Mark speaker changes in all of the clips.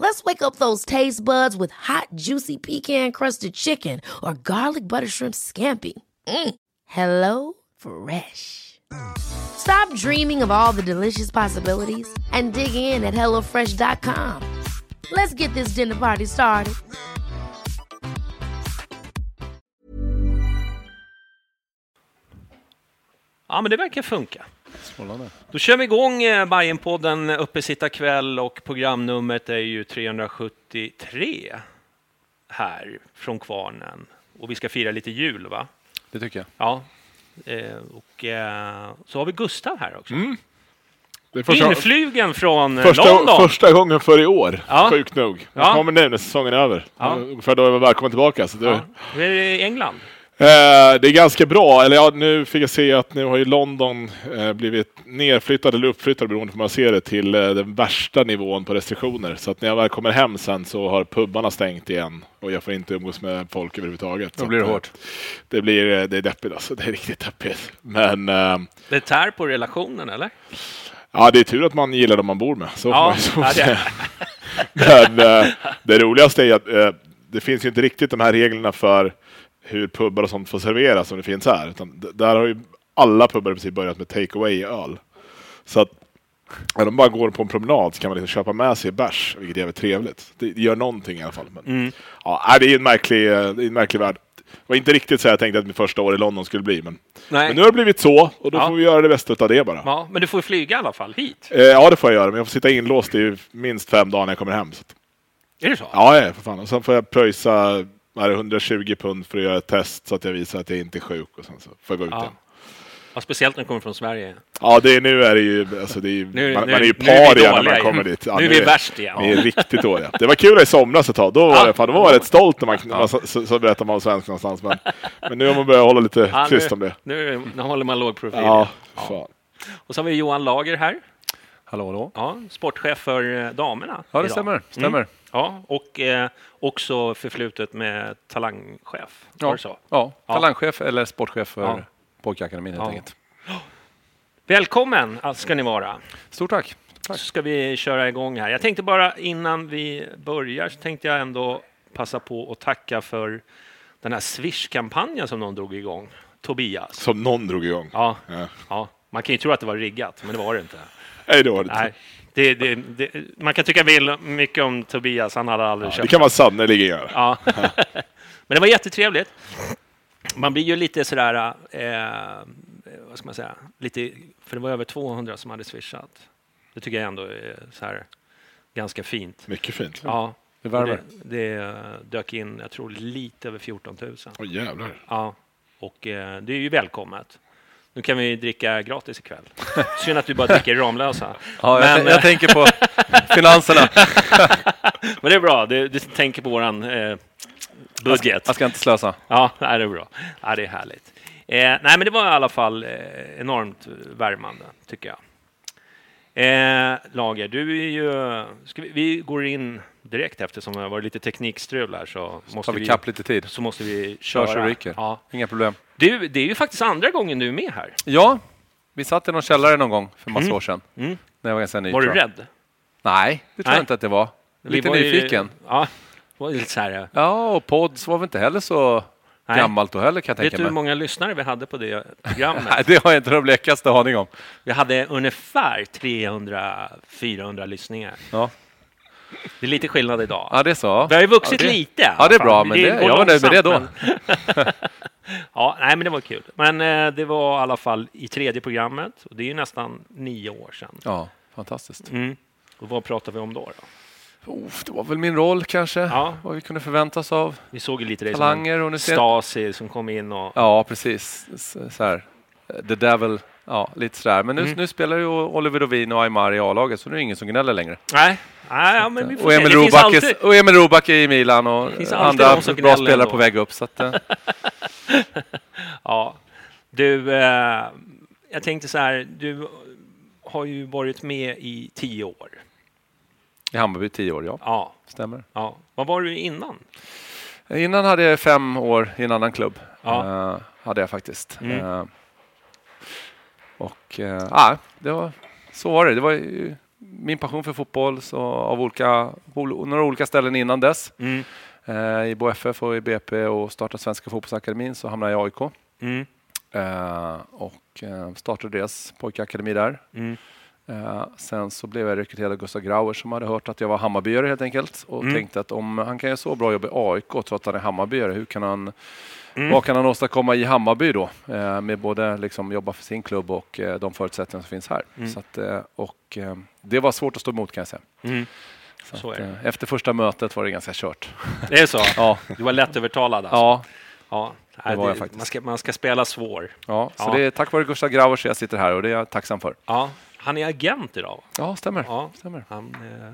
Speaker 1: Let's wake up those taste buds with hot, juicy pecan-crusted chicken or garlic butter shrimp scampi. Mm. Hello Fresh. Stop dreaming of all the delicious possibilities and dig in at HelloFresh.com. Let's get this dinner party started.
Speaker 2: Ja, men det verkar funka. Då kör vi igång eh, Bajenpodden Uppesittarkväll och programnumret är ju 373 här från Kvarnen. Och vi ska fira lite jul, va?
Speaker 3: Det tycker jag.
Speaker 2: Ja. Eh, och eh, så har vi Gustav här också.
Speaker 3: Det är första,
Speaker 2: Inflygen från eh,
Speaker 3: första,
Speaker 2: London.
Speaker 3: första gången för i år,
Speaker 2: Ja.
Speaker 3: sjukt nog.
Speaker 2: Ja.
Speaker 3: Jag kommer nu när säsongen är över.
Speaker 2: Ja.
Speaker 3: Ungefär då jag var välkommen tillbaka. Så det,
Speaker 2: Ja. Vi är i England.
Speaker 3: Eh, det är ganska bra. Eller ja, nu fick jag se att nu har ju London eh, blivit nerflyttad eller uppflyttad beroende på hur man ser det till eh, den värsta nivån på restriktioner. Så att när jag väl kommer hem sen så har pubbarna stängt igen och jag får inte umgås med folk överhuvudtaget.
Speaker 4: Då blir det hårt.
Speaker 3: Det blir det är deppigt alltså. Det är riktigt deppigt. Men eh,
Speaker 2: Det tär på relationen, eller?
Speaker 3: Ja, det är tur att man gillar dem man bor med. Så får
Speaker 2: Ja,
Speaker 3: man
Speaker 2: ja, det-
Speaker 3: säga. Men det roligaste är att det finns ju inte riktigt de här reglerna för hur pubbar och sånt får serveras som det finns här. Utan där har ju alla pubbar i princip börjat med take away öl. Så att när de bara går på en promenad så kan man liksom köpa med sig bärs, vilket är jävligt trevligt. Det gör någonting i alla fall. Men,
Speaker 2: Mm.
Speaker 3: ja, nej, det är en märklig, det är en märklig värld. Det var inte riktigt så jag tänkte att mitt första år i London skulle bli, men, men nu har det blivit så och då
Speaker 2: Ja.
Speaker 3: får vi göra det bästa av det bara.
Speaker 2: Ja, men du får ju flyga i alla fall hit.
Speaker 3: Eh, ja, det får jag göra, men jag får sitta inlåst i minst fem dagar när jag kommer hem. Så.
Speaker 2: Är det så?
Speaker 3: Ja, ja, för fan. Och sen får jag pröjsa är det, 120 pund för att göra ett test så att jag visar att jag inte är sjuk och sen så får jag gå ut
Speaker 2: Ja.
Speaker 3: igen.
Speaker 2: Ja, speciellt när du kommer från Sverige.
Speaker 3: Ja, det är, nu är det ju, alltså det är,
Speaker 2: Nu-
Speaker 3: man,
Speaker 2: nu-
Speaker 3: man är ju paria när man kommer dit. Ja,
Speaker 2: Nu är vi värst igen.
Speaker 3: Vi är riktigt dåliga. Det var kul i somras ett tag. Då var,
Speaker 2: Ja.
Speaker 3: det, fan, då var jag rätt stolt när man, man så, så, så berättar man om svensk någonstans. Men, men nu har man börjat hålla lite
Speaker 2: Ja,
Speaker 3: tyst om det.
Speaker 2: Nu, nu håller man låg profil.
Speaker 3: Ja, fan.
Speaker 2: Och så har vi Johan Lager här.
Speaker 4: Hallå, hallå.
Speaker 2: Ja, sportchef för eh, damerna.
Speaker 4: Ja, det
Speaker 2: idag.
Speaker 4: stämmer. stämmer.
Speaker 2: Ja, och eh, också förflutet med talangchef. Var
Speaker 4: Ja.
Speaker 2: det så?
Speaker 4: Ja,
Speaker 2: Ja.
Speaker 4: talangchef eller sportchef för
Speaker 2: Ja.
Speaker 4: pojkakademin helt
Speaker 2: Ja.
Speaker 4: enkelt.
Speaker 2: Välkommen ska ni vara.
Speaker 4: Stort tack.
Speaker 2: Så ska vi köra igång här. Jag tänkte bara innan vi börjar så tänkte jag ändå passa på att tacka för den här Swish-kampanjen som någon drog igång. Tobias.
Speaker 3: Som någon drog igång.
Speaker 2: Ja,
Speaker 3: Ja.
Speaker 2: ja. Man kan ju tro att det var riggat, men det var det inte.
Speaker 3: Nej, det var det
Speaker 2: Nej. Det, det, det, man kan tycka vill mycket om Tobias, han hade aldrig
Speaker 3: Det
Speaker 2: köpt
Speaker 3: kan man sannerligen göra.
Speaker 2: Ja. Men det var jättetrevligt. Man blir ju lite sådär, eh, vad ska man säga, lite, för det var över 200 som hade swishat. Det tycker jag ändå är så här ganska fint.
Speaker 3: Mycket fint.
Speaker 2: Ja,
Speaker 4: Det värmer.
Speaker 2: det, det dök in, jag tror lite över 14 000.
Speaker 3: Åh jävlar.
Speaker 2: Ja, och eh, det är ju välkommet. Nu kan vi dricka gratis ikväll. Synd att du bara dricker Ramlösa.
Speaker 4: Ja, jag,
Speaker 2: Men,
Speaker 4: jag
Speaker 2: eh,
Speaker 4: tänker på finanserna.
Speaker 2: Men det är bra, du, du tänker på våran eh, budget.
Speaker 4: Jag ska inte slösa.
Speaker 2: Ja, nej, det är bra. Ja, det är härligt. Eh, nej, men det var i alla fall eh, enormt värmande, tycker jag. Eh, Lager, du är ju... Ska vi, vi går in direkt eftersom det har varit lite teknikstrul här så måste
Speaker 4: Tar vi
Speaker 2: vi,
Speaker 4: kapp lite tid.
Speaker 2: så måste vi
Speaker 4: Kör
Speaker 2: köra.
Speaker 4: så ryker.
Speaker 2: Ja.
Speaker 4: Inga problem.
Speaker 2: Du, det är ju faktiskt andra gången du är med här.
Speaker 4: Ja, vi satt i någon källare någon gång för massa år sedan.
Speaker 2: Mm.
Speaker 4: När jag var ganska ny.
Speaker 2: Var du rädd?
Speaker 4: Nej, det tror
Speaker 2: Nej.
Speaker 4: jag inte att det var. Lite
Speaker 2: var ju-
Speaker 4: nyfiken.
Speaker 2: Ja, det var lite så här...
Speaker 4: Ja, och pods var väl inte heller så
Speaker 2: Nej.
Speaker 4: gammalt då heller kan jag
Speaker 2: Vet
Speaker 4: tänka
Speaker 2: du hur
Speaker 4: mig.
Speaker 2: många lyssnare vi hade på det programmet?
Speaker 4: Nej, det har jag inte den blekaste aning om.
Speaker 2: Vi hade ungefär 300-400 lyssningar.
Speaker 4: Ja.
Speaker 2: Det är lite skillnad idag.
Speaker 4: Ja, det är så.
Speaker 2: Vi har ju vuxit
Speaker 4: ja, det,
Speaker 2: lite.
Speaker 4: Ja, det är bra, men det,
Speaker 2: går
Speaker 4: jag var nöjd med det då.
Speaker 2: ja, nej, men det var kul. Men eh, det var i alla fall i tredje programmet och det är ju nästan nio år sedan.
Speaker 4: Ja, fantastiskt.
Speaker 2: Mm. Och vad pratar vi om då? då?
Speaker 4: Oh, det var väl min roll kanske,
Speaker 2: Ja.
Speaker 4: vad vi kunde förvänta oss av
Speaker 2: Vi såg ju lite som
Speaker 4: talanger.
Speaker 2: en
Speaker 4: nu ser...
Speaker 2: Stasi som kom in och...
Speaker 4: Ja, precis. Så här. The Devil, ja, lite sådär. Men nu,
Speaker 2: Mm.
Speaker 4: nu spelar ju Oliver Dovin och Aymar i A-laget, så nu är det ingen som gnäller längre.
Speaker 2: Nej, ja, men vi får
Speaker 4: Och. Emil, Roback
Speaker 2: alltid...
Speaker 4: är, och Emil Roback är i Milan och andra bra spelare på väg upp. Så att, eh,
Speaker 2: Ja. Du, eh, jag tänkte så här, du har ju varit med i tio år.
Speaker 4: I Hammarby tio år, ja.
Speaker 2: Ja,
Speaker 4: Stämmer.
Speaker 2: ja. Vad var du innan?
Speaker 4: Innan hade jag fem år i en annan klubb.
Speaker 2: Ja.
Speaker 4: Eh, hade jag faktiskt.
Speaker 2: Mm.
Speaker 4: Eh, och uh, ah, det var, så var det. Det var ju min passion för fotboll så av olika, några olika ställen innan dess.
Speaker 2: Mm.
Speaker 4: Eh, I BFF och i BP och startade Svenska fotbollsakademin så hamnade jag i AIK.
Speaker 2: Mm.
Speaker 4: Eh, och eh, startade deras pojkakademi där.
Speaker 2: Mm.
Speaker 4: Eh, sen så blev jag rekryterad av Gustav Grauer som hade hört att jag var Hammarbyare helt enkelt och
Speaker 2: Mm.
Speaker 4: tänkte att om han kan göra så bra jobb i AIK trots att han är Hammarbyare, hur kan han,
Speaker 2: Mm.
Speaker 4: vad kan han åstadkomma i Hammarby då? Eh, med både liksom jobba för sin klubb och eh, de förutsättningar som finns här.
Speaker 2: Mm.
Speaker 4: Så att, eh, och, eh, det var svårt att stå emot kan jag säga.
Speaker 2: Mm.
Speaker 4: Så
Speaker 2: Så
Speaker 4: att,
Speaker 2: det.
Speaker 4: eh, efter första mötet var det ganska kört.
Speaker 2: Det är så?
Speaker 4: Ja,
Speaker 2: Du var lättövertalad alltså?
Speaker 4: ja,
Speaker 2: ja. Nej,
Speaker 4: var jag faktiskt.
Speaker 2: Man ska, man ska spela svår.
Speaker 4: ja. så
Speaker 2: Ja.
Speaker 4: det är tack vare Gustav Grauer som jag sitter här och det är jag tacksam för.
Speaker 2: Ja. Han är agent idag.
Speaker 4: Ja, stämmer.
Speaker 2: Ja.
Speaker 4: stämmer.
Speaker 2: Han, eh,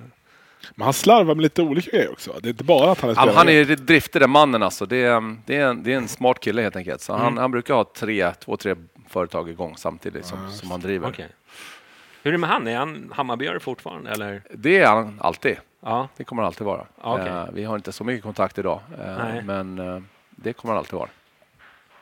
Speaker 3: Men han slarvar med lite olika grejer också. Det är inte bara att han är
Speaker 4: Han, är driftig den mannen alltså. Det är, det, är en, det är en smart kille helt enkelt. Så
Speaker 2: Mm.
Speaker 4: han, han brukar ha tre, två, tre företag igång samtidigt som, som han driver.
Speaker 2: okej. Hur är det med han? Är han Hammarbyare fortfarande? Eller?
Speaker 4: Det är han alltid.
Speaker 2: Ja.
Speaker 4: Det kommer han alltid vara.
Speaker 2: Okej.
Speaker 4: Eh, vi har inte så mycket kontakt idag, eh, men eh, det kommer han alltid vara.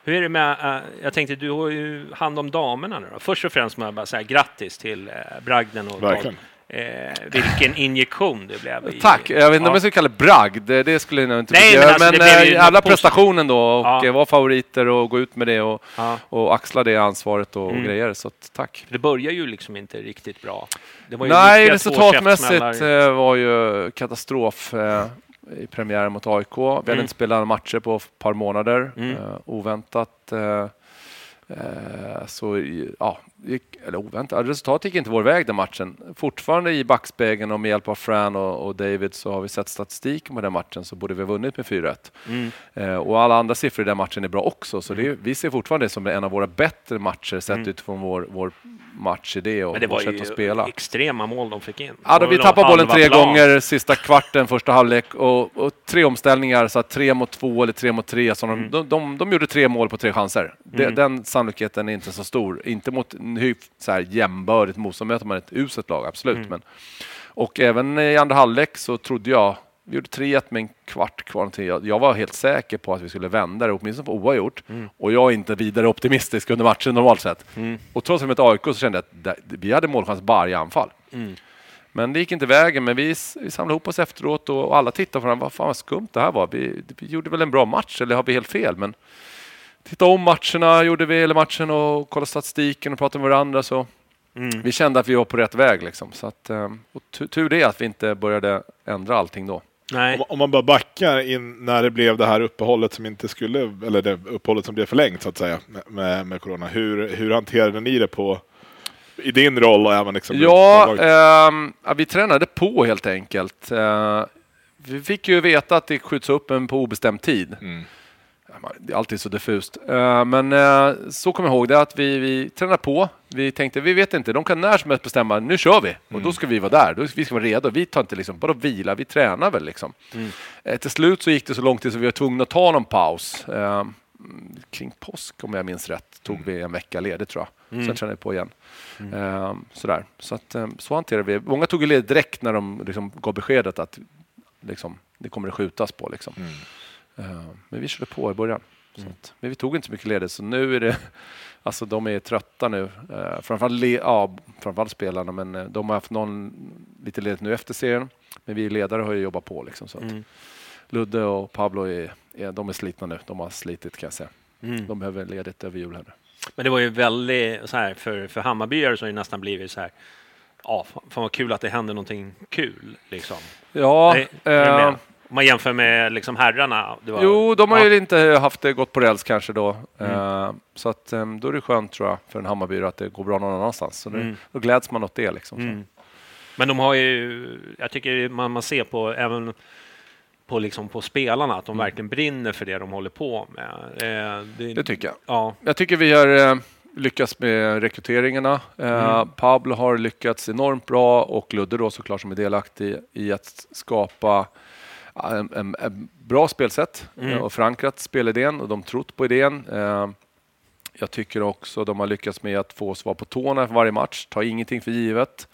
Speaker 2: Hur är det med, eh, jag tänkte du har ju hand om damerna nu då. Först och främst må jag bara säga grattis till uh, Bragden och
Speaker 3: Verkligen.
Speaker 2: Eh, vilken injektion det blev. I,
Speaker 4: Tack! Jag vet inte om
Speaker 2: ja.
Speaker 4: jag ska kalla det bragd, det, det skulle jag inte
Speaker 2: Nej,
Speaker 4: vilja
Speaker 2: men
Speaker 4: göra.
Speaker 2: alltså,
Speaker 4: men eh, alla prestationen då och
Speaker 2: Ja.
Speaker 4: eh, vara favoriter och gå ut med det och,
Speaker 2: Ja.
Speaker 4: och axla det ansvaret och,
Speaker 2: Mm.
Speaker 4: och grejer. Så att, tack!
Speaker 2: Det börjar ju liksom inte riktigt bra. Det var ju
Speaker 4: Nej, resultatmässigt eh, var ju katastrof eh, i premiären mot AIK. Vi hade
Speaker 2: Mm.
Speaker 4: inte spelat matcher på ett par månader.
Speaker 2: Mm.
Speaker 4: Eh, oväntat eh, eh, så, ja, gick, eller oväntat, resultatet gick inte vår väg den matchen. Fortfarande i backspegeln och med hjälp av Fran och, och David så har vi sett statistiken på den matchen så borde vi ha vunnit med 4-1.
Speaker 2: Mm.
Speaker 4: Och alla andra siffror i den matchen är bra också. Så det, vi ser fortfarande det som en av våra bättre matcher sett
Speaker 2: Mm.
Speaker 4: utifrån vår, vår matchidé och
Speaker 2: Men det var
Speaker 4: sätt att
Speaker 2: ju
Speaker 4: spela.
Speaker 2: extrema mål de fick in.
Speaker 4: Ja, då
Speaker 2: Det
Speaker 4: vi tappade bollen tre
Speaker 2: plan.
Speaker 4: gånger sista kvarten, första halvlek och, och tre omställningar, så tre mot två eller tre mot tre. Så de,
Speaker 2: Mm.
Speaker 4: de, de, de gjorde tre mål på tre chanser.
Speaker 2: Mm.
Speaker 4: Den sannolikheten är inte så stor. Inte mot så här jämbördigt motstånd, möter man ett uselt lag, absolut.
Speaker 2: Mm.
Speaker 4: Men, och även i andra halvlek så trodde jag, vi gjorde 3-1 med en kvart kvar. Jag, jag var helt säker på att vi skulle vända det, åtminstone få oavgjort.
Speaker 2: Mm.
Speaker 4: Och jag är inte vidare optimistisk under matchen normalt sett.
Speaker 2: Mm.
Speaker 4: Och trots att vi mötte AIK så kände jag att vi hade målchans varje anfall.
Speaker 2: Mm.
Speaker 4: Men det gick inte vägen, men vi, vi samlade ihop oss efteråt och, alla tittade på varandra. Vad fan vad skumt det här var. Vi, vi gjorde väl en bra match, eller har vi helt fel? Men titta om matcherna, gjorde vi, eller matchen och kollade statistiken och pratade med varandra. Så
Speaker 2: Mm.
Speaker 4: vi kände att vi var på rätt väg. Liksom. Så att, eh, och tu- tur det att vi inte började ändra allting då.
Speaker 2: Nej.
Speaker 3: Om, om man bara backar in när det blev det här uppehållet som inte skulle, eller det uppehållet som blev förlängt så att säga med, med, med corona. Hur, hur hanterade ni det på, i din roll och även liksom
Speaker 4: Ja, ja, vi tränade på helt enkelt. Eh, vi fick ju veta att det skjuts upp en på obestämd tid.
Speaker 3: Mm.
Speaker 4: Det är alltid så diffust. Eh, men eh, så kommer jag ihåg det att vi, vi tränade på. Vi tänkte, vi vet inte, de kan när som helst bestämma, nu kör vi. Och då ska vi vara där, då, vi ska vara redo. Vi tar inte liksom, bara vila, vi tränar väl liksom. Eh, till slut så gick det så långt till så vi var tvungna att ta någon paus. Kring påsk om jag minns rätt tog vi en vecka ledigt tror jag. Sen tränade vi på igen. Eh, sådär. Så, att, så hanterade vi Många tog ledigt direkt när de liksom, gav beskedet att liksom, det kommer att skjutas på. Liksom. Eh, men vi körde på i början. Så att, men vi tog inte så mycket ledigt, så nu är det... Alltså de är trötta nu. Uh, framförallt, le, ja, framförallt spelarna, men eh, de har haft någon lite ledigt nu efter serien. Men vi ledare har ju jobbat på. Liksom, så
Speaker 2: Mm.
Speaker 4: Ludde och Pablo är, är, de är slitna nu. De har slitit kan jag säga.
Speaker 2: Mm.
Speaker 4: De behöver ledigt över jul här nu.
Speaker 2: Men det var ju väldigt så här för, för Hammarbyare så har det nästan blivit så här. ja, fan vad kul att det händer någonting kul liksom.
Speaker 4: Ja, eh?
Speaker 2: Om man jämför med liksom herrarna. Det var,
Speaker 4: jo, de har
Speaker 2: ja.
Speaker 4: ju inte haft det gått på räls kanske då.
Speaker 2: Mm.
Speaker 4: Eh, så att, eh, då är det skönt tror jag för en Hammarby att det går bra någon annanstans. Så det,
Speaker 2: Mm.
Speaker 4: Då gläds man åt det liksom.
Speaker 2: Mm. Men de har ju, jag tycker man, man ser på även på, liksom på spelarna att de verkligen brinner för det de håller på med. Eh,
Speaker 4: Det tycker jag.
Speaker 2: Ja,
Speaker 4: Jag tycker vi har eh, lyckats med rekryteringarna. Eh,
Speaker 2: Mm.
Speaker 4: Pablo har lyckats enormt bra och Ludde då såklart som är delaktig i att skapa en, en, en bra spelsätt
Speaker 2: Mm.
Speaker 4: eh, och förankrat spelidén och de trott på idén. Eh, jag tycker också de har lyckats med att få oss vara på tårna för varje match, ta ingenting för givet.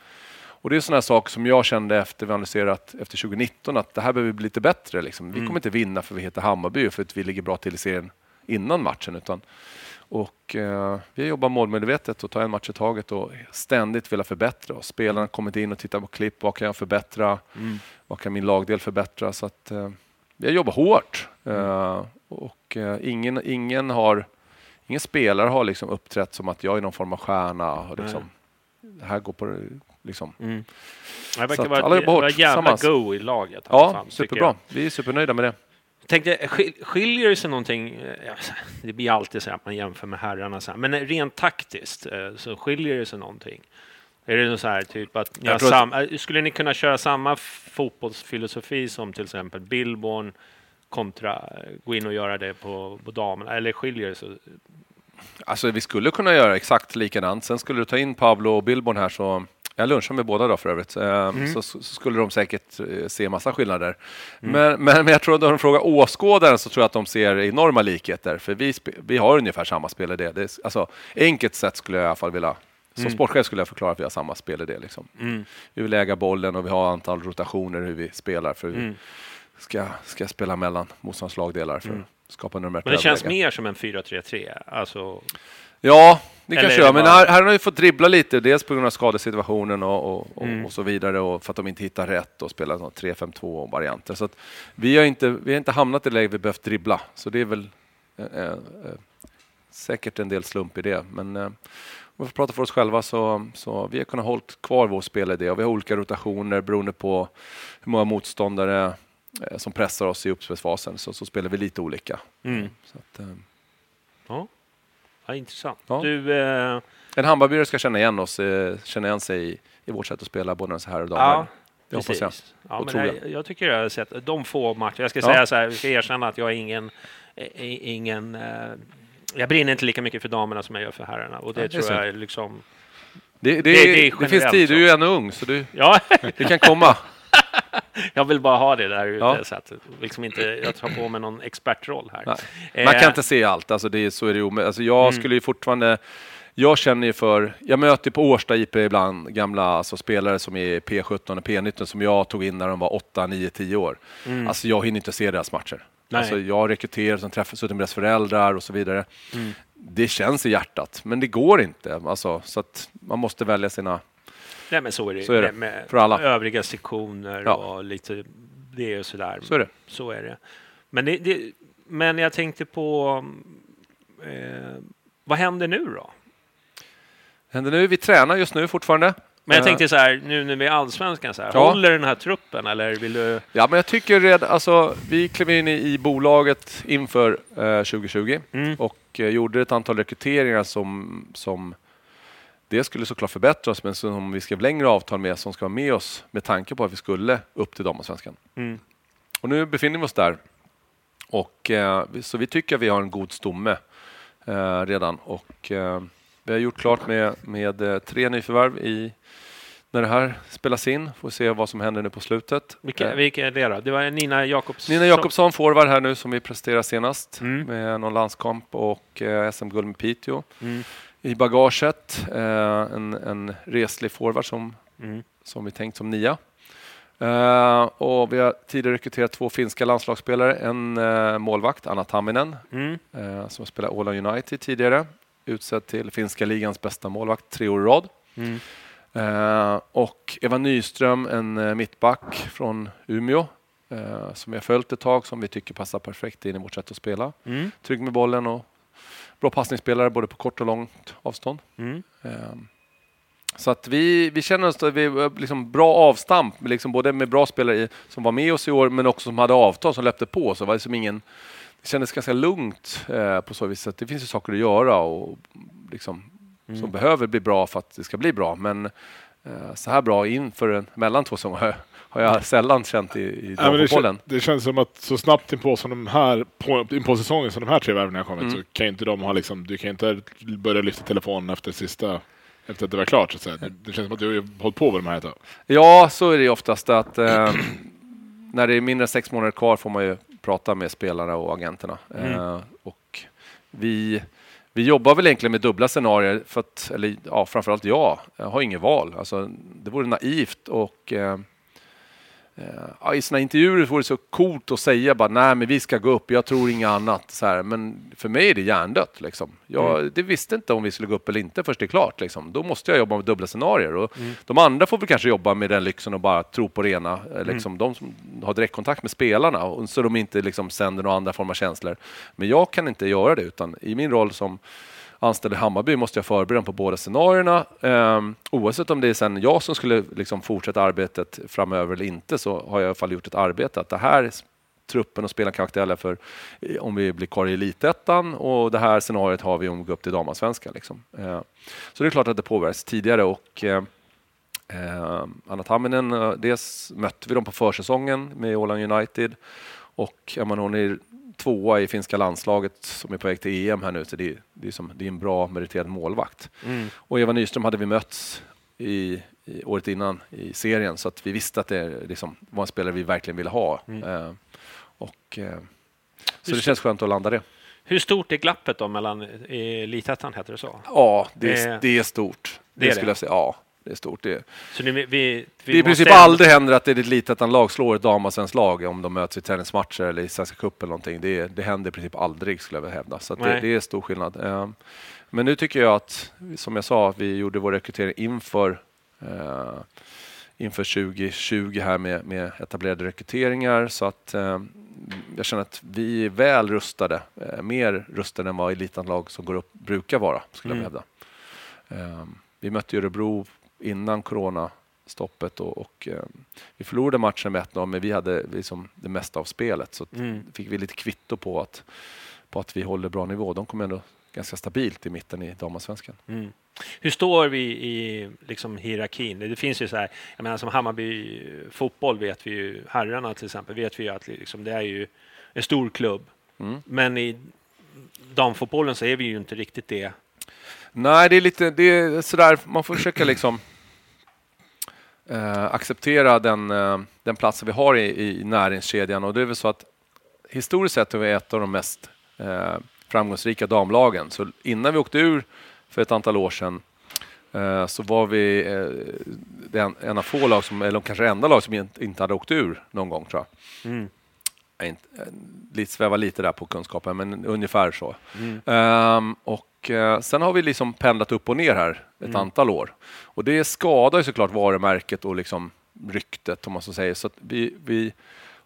Speaker 4: Och det är sådana saker som jag kände efter vi analyserat efter 2019 att det här behöver bli lite bättre. Liksom. Vi
Speaker 2: Mm.
Speaker 4: kommer inte vinna för vi heter Hammarby och för att vi ligger bra till i serien innan matchen. Utan, och eh, vi jobbar målmedvetet och tar en match i taget och ständigt vill förbättra. Och spelarna kommit in och tittat på klipp. Vad kan jag förbättra?
Speaker 2: Mm.
Speaker 4: Vad kan min lagdel förbättra? Så att, eh, vi har jobbat hårt. Eh, och eh, ingen, ingen, har, ingen spelare har liksom uppträtt som att jag är någon form av stjärna. Och liksom, det här går på... Liksom.
Speaker 2: mm. Det verkar vara ett,
Speaker 4: jobbar
Speaker 2: vara jävla go i laget.
Speaker 4: Ja,
Speaker 2: fall, tycker
Speaker 4: superbra. Vi är supernöjda med det.
Speaker 2: Tänkte, skil- skiljer sig någonting? eh, Det blir alltid så att man jämför med herrarna, så här. men rent taktiskt eh, så skiljer det sig någonting? Är det så här typ att ni sam- eh, skulle ni kunna köra samma fotbollsfilosofi som till exempel Billborn kontra gå in och göra det på, på damerna? Eller skiljer det sig?
Speaker 4: Alltså vi skulle kunna göra exakt likadant. Sen skulle du ta in Pablo och Billborn här så jag lunchar med båda då för övrigt. Eh, Så, så skulle de säkert eh, se massa skillnader. Men, men, men jag tror att om de frågar åskådaren så tror jag att de ser enorma likheter. För vi, vi har ungefär samma spelidé. Det är, alltså, enkelt sett skulle jag i alla fall vilja som sportchef skulle jag förklara att vi har samma spelidé. Liksom.
Speaker 2: Mm.
Speaker 4: Vi vill äga bollen och vi har antal rotationer hur vi spelar. För
Speaker 2: Mm.
Speaker 4: vi ska, ska spela mellan motståndarens lagdelar för att skapa numerärt
Speaker 2: Men det känns mer som en 4-3-3. Alltså,
Speaker 4: Ja, det kanske gör. Men här, här har vi fått dribbla lite, dels på grund av skadesituationen och, och, och,
Speaker 2: Mm.
Speaker 4: och så vidare och för att de inte hittar rätt och spelar såna 3-5-2-varianter. Så vi, har inte, vi har inte hamnat i läge vi behövt dribbla. Så det är väl eh, eh, säkert en del slump i det. Men eh, om vi får prata för oss själva så, så vi har kunnat hålla kvar vår spelidé och vi har olika rotationer beroende på hur många motståndare eh, som pressar oss i uppspelsfasen. Så, så spelar vi lite olika.
Speaker 2: mm.
Speaker 4: Så att, eh,
Speaker 2: ja. Ja, intressant.
Speaker 4: Ja.
Speaker 2: Du, eh,
Speaker 4: En Hammarbyare ska känna igen oss, eh, känna igen sig i, i vårt sätt att spela, både så här och damer.
Speaker 2: Ja,
Speaker 4: det hoppas jag.
Speaker 2: Ja, men jag,
Speaker 4: jag.
Speaker 2: jag tycker jag har sett de få matcher. Jag ska säga så här, vi ska erkänna att jag är ingen, eh, ingen eh, jag brinner inte lika mycket för damerna som jag gör för herrarna. Och det
Speaker 4: Ja, det
Speaker 2: tror jag är liksom...
Speaker 4: Det, det,
Speaker 2: Det- det
Speaker 4: finns tid,
Speaker 2: så.
Speaker 4: du är ju ännu ung så du,
Speaker 2: Ja,
Speaker 4: det kan komma.
Speaker 2: jag vill bara ha det där ute.
Speaker 4: Ja.
Speaker 2: Så att liksom inte jag tar på mig någon expertroll här.
Speaker 4: Nej. Man
Speaker 2: Eh,
Speaker 4: kan inte se allt, alltså det, är- så är det. Men Alltså jag
Speaker 2: Mm.
Speaker 4: skulle ju fortfarande jag känner ju för, jag möter ju på Årsta IP ibland gamla alltså spelare som är P17 och P19 som jag tog in när de var 8, 9, 10 år.
Speaker 2: Mm.
Speaker 4: Alltså jag hinner inte se deras matcher.
Speaker 2: Nej.
Speaker 4: Alltså jag har rekryterat och träffat suttit med deras föräldrar och så vidare.
Speaker 2: Mm.
Speaker 4: Det känns i hjärtat, men det går inte. Alltså, så att man måste välja sina...
Speaker 2: Nej, men så är det,
Speaker 4: Så är det.
Speaker 2: med, med
Speaker 4: För alla.
Speaker 2: övriga sektioner
Speaker 4: Ja.
Speaker 2: och lite det och sådär.
Speaker 4: Så är det.
Speaker 2: Så är det. Men, det, det, men jag tänkte på, eh, vad händer nu då?
Speaker 4: Händer nu, vi tränar just nu fortfarande.
Speaker 2: Men jag
Speaker 4: Eh,
Speaker 2: tänkte så här, nu när vi är allsvenskan, så här,
Speaker 4: Ja.
Speaker 2: håller den här truppen eller vill du?
Speaker 4: Ja, men jag tycker redan, alltså, vi klev in i, i bolaget inför eh, 2020
Speaker 2: Mm.
Speaker 4: och eh, gjorde ett antal rekryteringar som, som det skulle såklart förbättra oss, men som vi skrev längre avtal med som ska vara med oss med tanke på att vi skulle upp till damallsvenskan.
Speaker 2: Mm.
Speaker 4: Och nu befinner vi oss där. Och, eh, så vi tycker att vi har en god stomme eh, redan. Och, eh, vi har gjort klart med, med eh, tre nyförvärv i, när det här spelas in. Får se vad som händer nu på slutet.
Speaker 2: Vilka,
Speaker 4: Eh,
Speaker 2: vilka är det då? Det var Nina Jakobsson.
Speaker 4: Nina Jakobsson, forward här nu som vi presterade senast
Speaker 2: Mm.
Speaker 4: med någon landskamp och eh, SM-guld med Piteå.
Speaker 2: Mm.
Speaker 4: I bagaget eh, en, en reslig forward som,
Speaker 2: Mm.
Speaker 4: som vi tänkt som nia. Eh, och vi har tidigare rekryterat två finska landslagsspelare. En eh, målvakt, Anna Tamminen,
Speaker 2: Mm.
Speaker 4: eh, som spelat Åland United tidigare. Utsedd till finska ligans bästa målvakt tre år i rad.
Speaker 2: Mm.
Speaker 4: Och Eva Nyström, en mittback från Umeå som vi har följt ett tag, som vi tycker passar perfekt in i vårt sätt att spela.
Speaker 2: Mm.
Speaker 4: Trygg med bollen och bra passningsspelare både på kort och långt avstånd.
Speaker 2: Mm.
Speaker 4: Eh, Så att vi, vi känner oss att vi har liksom bra avstamp, liksom både med bra spelare i- som var med oss i år, men också som hade avtal som löpte på. Så det var liksom ingen, det kändes ganska lugnt eh, på så vis att det finns ju saker att göra och liksom, som behöver bli bra för att det ska bli bra. Men eh, så här bra inför en, mellan två säsonger har jag- sällan känt i, i
Speaker 3: Ja, det, kän, det känns som att så snabbt inpå, som de här, på, inpå säsongen som de här tre värvningarna har kommit
Speaker 4: Mm.
Speaker 3: så kan inte de ha liksom, du kan inte börja lyfta telefonen efter sista efter att det var klart så att säga. Det, det känns som att du har hållit på med de här ett tag.
Speaker 4: Ja, så är det ju oftast att eh, när det är mindre än sex månader kvar får man ju prata med spelarna och agenterna. Eh, och vi, vi jobbar väl egentligen med dubbla scenarier, för att, eller ja, framförallt jag, jag har inget val. Alltså, det vore naivt och eh, ja, I såna intervjuer vore det så coolt att säga bara nej men vi ska gå upp, jag tror inget annat. Så här. Men för mig är det hjärndött. Liksom. Jag det visste inte om vi skulle gå upp eller inte först det är klart. Liksom. Då måste jag jobba med dubbla scenarier. Och De andra får väl kanske jobba med den lyxen och bara tro på det ena. eh, Liksom, De som har direktkontakt med spelarna och, så de inte liksom, sänder några andra former av känslor. Men jag kan inte göra det utan i min roll som anställd i Hammarby måste jag förbereda mig på båda scenarierna. Eh, oavsett om det är sen jag som skulle liksom fortsätta arbetet framöver eller inte så har jag i alla fall gjort ett arbete att det här truppen och spelarna kan vara aktuella för eh, om vi blir kvar i elitettan och det här scenariot har vi om vi går upp till damallsvenskan. Liksom. Eh, så det är klart att det påverkas tidigare och eh, Eh, Anna Tamminen, eh, dels mötte vi dem på försäsongen med Åland United och ja, men hon är tvåa i finska landslaget som är på väg till EM här nu, så det, är- det, är, som, det är en bra meriterad målvakt. Och Eva Nyström hade vi mötts i, i året innan i serien så att vi visste att det liksom, var en spelare vi verkligen ville ha. Eh, och, eh, så det känns skönt att landa det.
Speaker 2: Hur stort är glappet då mellan Elitettan, heter det så?
Speaker 4: Ja, det är,
Speaker 2: Eh,
Speaker 4: det är stort. Det,
Speaker 2: det är
Speaker 4: skulle
Speaker 2: det.
Speaker 4: jag säga. Ja, det är stort. Det,
Speaker 2: Så ni, vi, vi,
Speaker 4: Det i princip
Speaker 2: måste-
Speaker 4: aldrig händer att det är ett litettan-lag slår ett damallsvenskt lag om de möts i tennismatcher eller i Svenska cupen eller någonting. Det, det händer i princip aldrig skulle jag vilja hävda. Så det, det är stor skillnad. Eh, Men nu tycker jag att, som jag sa, vi gjorde vår rekrytering inför eh, inför 2020 här med, med etablerade rekryteringar så att eh, jag känner att vi är väl rustade, eh, mer rustade än vad elitlag som går upp brukar vara, skulle jag hävda. Eh, vi mötte Örebro innan coronastoppet och, och eh, vi förlorade matchen med 1-0 men vi hade liksom det mesta av spelet så att fick vi lite kvitto på att, på att vi håller bra nivå. De kommer ändå ganska stabilt i mitten i damallsvenskan.
Speaker 2: Mm. Hur står vi i liksom, hierarkin? Det finns ju så här, jag menar som Hammarby fotboll vet vi ju, herrarna till exempel, vet vi ju att liksom, det är ju en stor klubb.
Speaker 4: Mm.
Speaker 2: Men i damfotbollen så är vi ju inte riktigt det.
Speaker 4: Nej, det är lite det är sådär, man får försöka liksom eh, acceptera den, eh, den platsen vi har i, i näringskedjan och det är väl så att historiskt sett är vi ett av de mest eh, framgångsrika damlagen. Så innan vi åkte ur för ett antal år sedan eh, så var vi eh, den, en av få lag, som, eller kanske enda lag som inte inte hade åkt ur någon gång tror jag. Jag är inte, eh, lite, svävar lite där på kunskapen, men ungefär så. Ehm, och eh, sen har vi liksom pendlat upp och ner här ett antal år. Och det skadar ju såklart varumärket och liksom ryktet, om man så säger. Så vi, vi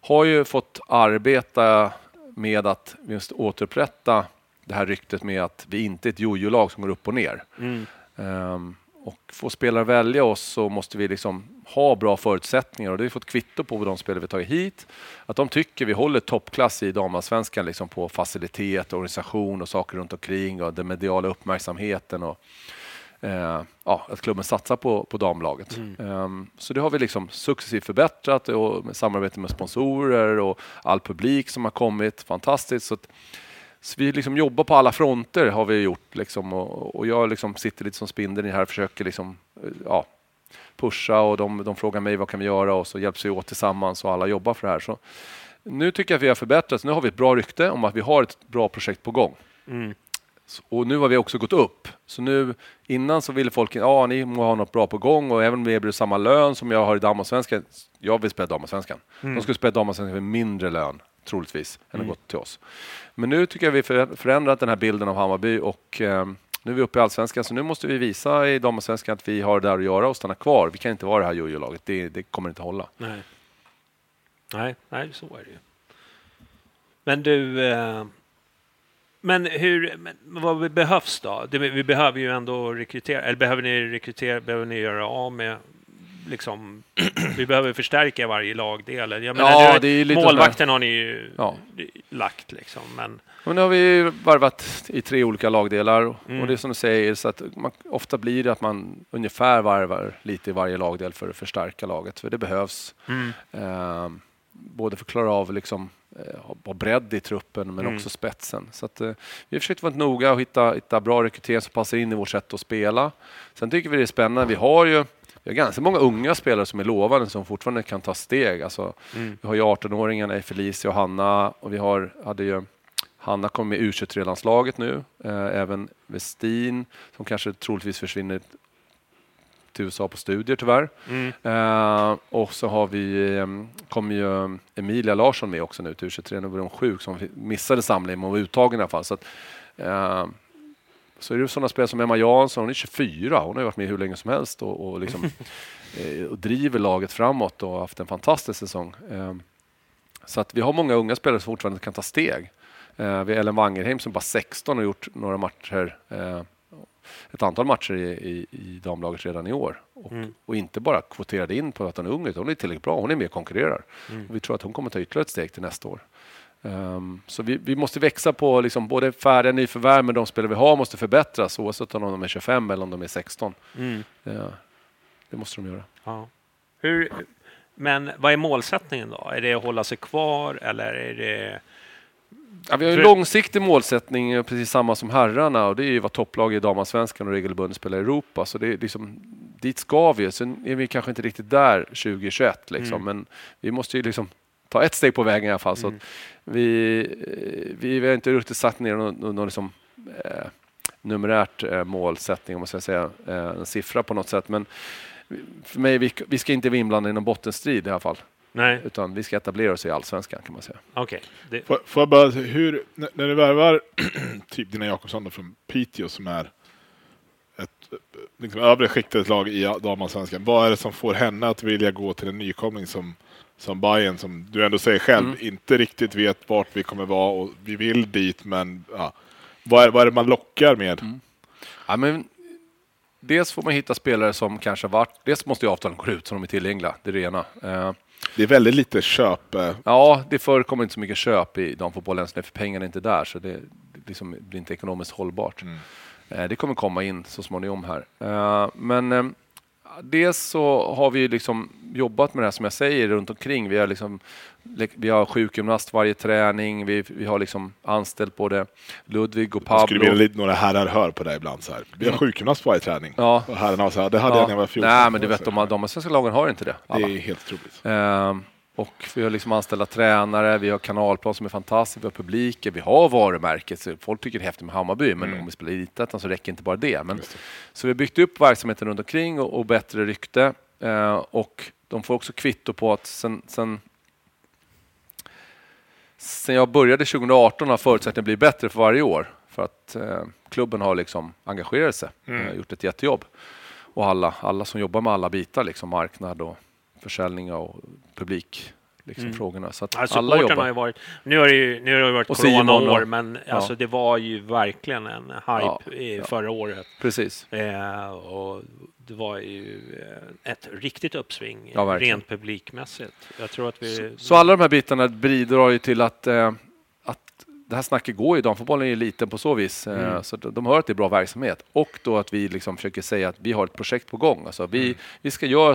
Speaker 4: har ju fått arbeta med att vi måste återupprätta det här ryktet med att vi inte är ett jojo-lag som går upp och ner. Ehm, och får spelare välja oss så måste vi liksom ha bra förutsättningar och det har vi fått kvitto på de spelare vi tagit hit. Att de tycker vi håller toppklass i damallsvenskan liksom på facilitet, organisation och saker runt omkring och den mediala uppmärksamheten och eh, ja, att klubben satsar på, på damlaget. Ehm, så det har vi liksom successivt förbättrat och med samarbete med sponsorer och all publik som har kommit. Fantastiskt. Så att, så vi liksom jobbar på alla fronter har vi gjort. Liksom, och, och jag liksom sitter lite som spindeln i det här och försöker liksom, eh, ja, pusha och de, de frågar mig vad kan vi göra och så hjälps vi åt tillsammans och alla jobbar för det här. Så nu tycker jag att vi har förbättrats. Nu har vi ett bra rykte om att vi har ett bra projekt på gång. Så- Och nu har vi också gått upp. Så nu innan så ville folk, ja ni må ha något bra på gång och även om vi erbjuder samma lön som jag har i damallsvenskan. Jag vill spela damallsvenskan. De skulle spela damallsvenskan för mindre lön troligtvis än att gå till oss. Men nu tycker jag vi för- förändrat den här bilden av Hammarby och eh, nu är vi uppe i allsvenskan så nu måste vi visa i damallsvenskan att vi har där att göra och stanna kvar. Vi kan inte vara det här jojo-laget. Det, det kommer inte hålla.
Speaker 2: Nej. nej, nej, så är det ju. Men du, eh, Men hur, men vad behövs då? Det, vi behöver ju ändå rekrytera, eller behöver ni rekrytera, behöver ni göra av med liksom, vi behöver förstärka varje lagdel. Jag menar,
Speaker 4: Ja,
Speaker 2: nu-
Speaker 4: det lite
Speaker 2: målvakten har ni ju
Speaker 4: Ja.
Speaker 2: lagt liksom, men
Speaker 4: Och nu har vi varvat i tre olika lagdelar
Speaker 2: Mm.
Speaker 4: och det är som du säger, så att man, ofta blir det att man ungefär varvar lite i varje lagdel för att förstärka laget, för det behövs.
Speaker 2: Mm.
Speaker 4: Eh, både för att klara av liksom, eh, ha bredd i truppen men
Speaker 2: Mm.
Speaker 4: också spetsen. Så att, eh, vi har försökt vara noga och hitta, hitta bra rekrytering som passar in i vårt sätt att spela. Sen tycker vi det är spännande. Vi har ju vi har ganska många unga spelare som är lovande som fortfarande kan ta steg. Alltså,
Speaker 2: Mm.
Speaker 4: Vi har ju 18-åringarna i Felicia och Hanna och vi har, hade ju Hanna kom med U23-landslaget nu. Eh, även Westin som kanske troligtvis försvinner till USA på studier tyvärr.
Speaker 2: Mm.
Speaker 4: Eh, och så har vi, eh, kommer ju Emilia Larsson med också nu till U23. Nu var hon sjuk som missade samlingen men var uttagen i alla fall. Så, att, eh, så är det sådana spelare som Emma Jansson, hon är 24. Hon har varit med hur länge som helst och, och, liksom, eh, och driver laget framåt och haft en fantastisk säsong. Eh, så att vi har många unga spelare som fortfarande kan ta steg. Eh, vi har Ellen Wangerheim som bara 16 och gjort några matcher, eh, ett antal matcher i, i, i damlaget redan i år. Och,
Speaker 2: Mm.
Speaker 4: och inte bara kvoterade in på att hon är ung, utan hon är tillräckligt bra. Hon är med och konkurrerar.
Speaker 2: Mm.
Speaker 4: Och vi tror att hon kommer ta ytterligare ett steg till nästa år. Ehm, så vi, vi måste växa på liksom både färdiga nyförvärv, men de spelare vi har måste förbättras oavsett om de är 25 eller om de är 16.
Speaker 2: Mm.
Speaker 4: Eh, det måste de göra.
Speaker 2: Ja. Hur, men vad är målsättningen då? Är det att hålla sig kvar eller är det...
Speaker 4: Ja, vi har en långsiktig målsättning, eh, precis samma som herrarna, och det är ju vara topplag i damallsvenskan och regelbundet spela i Europa. Så det är liksom, dit ska vi. Sen är vi kanske inte riktigt där 2021, liksom. men vi måste ju liksom ta ett steg på vägen i alla fall. Så att vi, eh, vi, vi har inte riktigt satt ner någon, någon, någon liksom, eh, numerärt eh, målsättning, om man ska säga, eh, en siffra på något sätt. Men för mig, vi, vi ska inte vara inblandade i någon bottenstrid i alla fall.
Speaker 2: Nej,
Speaker 4: Utan vi ska etablera oss i allsvenskan kan man säga.
Speaker 2: okej. Det-
Speaker 3: Får, får jag bara, hur, när, när du värvar typ Dina Jakobsson då från Piteå som är ett liksom, övre skiktet lag i damallsvenskan. Vad är det som får henne att vilja gå till en nykomling som, som Bayern som du ändå säger själv
Speaker 4: Mm.
Speaker 3: inte riktigt vet vart vi kommer vara och vi vill dit men ja. vad, är, vad är det man lockar med?
Speaker 4: Mm. Ja, men dels får man hitta spelare som kanske varit... Dels måste ju avtalen gå ut så de är tillgängliga, det är det ena. Eh,
Speaker 3: Det är väldigt lite köp. eh,
Speaker 4: ja, det förekommer inte så mycket köp i damfotbollen, för pengarna är inte där, så det, liksom blir inte ekonomiskt hållbart. Eh, det kommer komma in så småningom här. Men dels så har vi liksom jobbat med det här som jag säger runt omkring. Vi har, liksom, vi har sjukgymnast varje träning, vi, vi har liksom anställt både Ludvig och
Speaker 3: Jag skulle
Speaker 4: Pablo.
Speaker 3: vilja några herrar hör på det ibland så här. Vi har sjukgymnast på varje träning.
Speaker 4: Ja.
Speaker 3: Och herrarna var så här, det hade jag när jag var 14.
Speaker 4: Nej, men du vet,
Speaker 3: Så-
Speaker 4: de, de svenska lagen har inte det.
Speaker 3: Det
Speaker 4: alla.
Speaker 3: är helt otroligt.
Speaker 4: Ehm, och vi har liksom anställda tränare, vi har kanalplan som är fantastisk, vi har publiker, vi har varumärket. Så folk tycker det är häftigt med Hammarby, men om vi spelar i Elitettan så räcker inte bara det. Men,
Speaker 3: det.
Speaker 4: så vi har byggt upp verksamheten runt omkring och, och bättre rykte. Ehm, och de får också kvitto på att sen, sen, sen jag började 2018 har förutsättningarna blivit bättre för varje år. För att eh, klubben har liksom engagerat sig, eh, gjort ett jättejobb. Och alla, alla som jobbar med alla bitar, liksom marknad och försäljning och publik, liksom frågorna. Så att
Speaker 2: Alltså,
Speaker 4: alla jobbar.
Speaker 2: har ju varit, nu har det ju, nu har det varit corona-år, men
Speaker 4: ja.
Speaker 2: alltså, det var ju verkligen en hype
Speaker 4: Ja,
Speaker 2: förra året.
Speaker 4: Precis.
Speaker 2: Eh, och det var ju eh, ett riktigt uppsving
Speaker 4: Ja,
Speaker 2: rent publikmässigt. Jag tror att vi...
Speaker 4: Så alla de här bitarna bidrar ju till att, eh, att det här snacket går ju. Damfotbollen är liten på så vis. Eh,
Speaker 2: Mm.
Speaker 4: Så de, hör att det är bra verksamhet. Och då att vi liksom försöker säga att vi har ett projekt på gång. Alltså vi,
Speaker 2: Mm.
Speaker 4: vi ska göra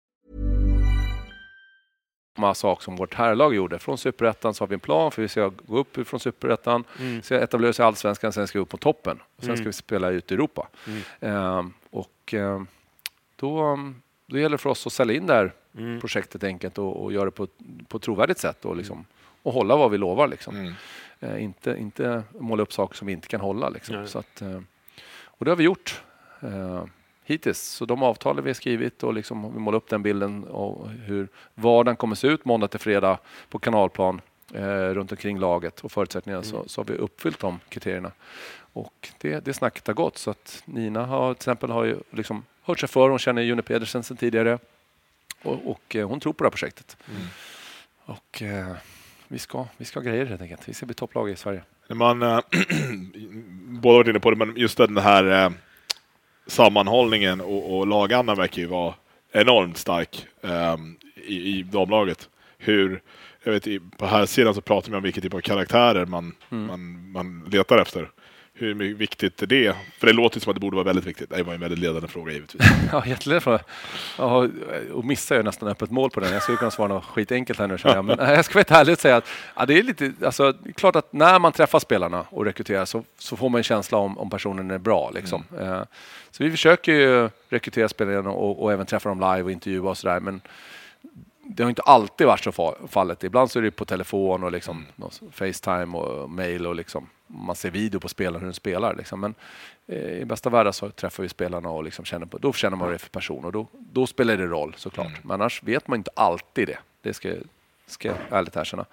Speaker 4: Samma sak som vårt herrlag gjorde. Från superettan så har vi en plan för vi ska gå upp från superettan,
Speaker 2: Mm.
Speaker 4: ska etablera oss i allsvenskan, sen ska vi upp på toppen. Och sen ska vi spela ut i Europa.
Speaker 2: Mm.
Speaker 4: Ehm, och ehm, då, då gäller det för oss att sälja in det här
Speaker 2: Mm.
Speaker 4: projektet enkelt och, och göra det på, ett- på ett trovärdigt sätt och, liksom, och hålla vad vi lovar. Liksom.
Speaker 3: Mm.
Speaker 4: Eh, inte, inte måla upp saker som vi inte kan hålla. Liksom. Så att, eh, och det har vi gjort eh, hittills. Så de avtal vi har skrivit och liksom, vi målar upp den bilden och hur vardagen kommer se ut måndag till fredag på kanalplan eh, runt omkring laget och förutsättningarna så, så har vi uppfyllt de kriterierna. Och det, det snacket har gått. Så att Nina har till exempel har ju liksom hört sig för. Hon känner Juni Pedersen sedan tidigare och, och eh, hon tror på det här projektet. Och eh, vi ska, vi ska ha grejer helt enkelt. Vi ska bli topplag i Sverige.
Speaker 3: Man, äh, båda varit inne på det, men just den här äh, sammanhållningen och, och lagandan verkar ju vara enormt stark ähm, i, i damlaget. Hur, jag vet, på här sidan så pratar man om vilken typ av karaktärer man, man, man letar efter. Hur mycket viktigt är det? För det låter som att det borde vara väldigt viktigt. Det var en väldigt ledande fråga givetvis.
Speaker 4: Ja, jättelätt för ja, Och missar jag nästan öppet mål på den. Jag skulle kunna svara något skitenkelt här nu känner jag. Men jag ska vara helt ärlig och säga att ja, det är lite, alltså, klart att när man träffar spelarna och rekryterar så, så får man en känsla om, om personen är bra. Liksom. Eh, så vi försöker ju rekrytera spelarna och, och även träffa dem live och intervjua och sådär. Men det har inte alltid varit så fa- fallet. Ibland så är det på telefon och liksom någon Facetime och mail och liksom man ser video på spelaren hur den spelar. Liksom. Men eh, i bästa världen så träffar vi spelarna och liksom känner på, då känner man vad det är för person och då, då spelar det roll såklart. Men annars vet man inte alltid det. Det ska, ska jag ärligt erkänna.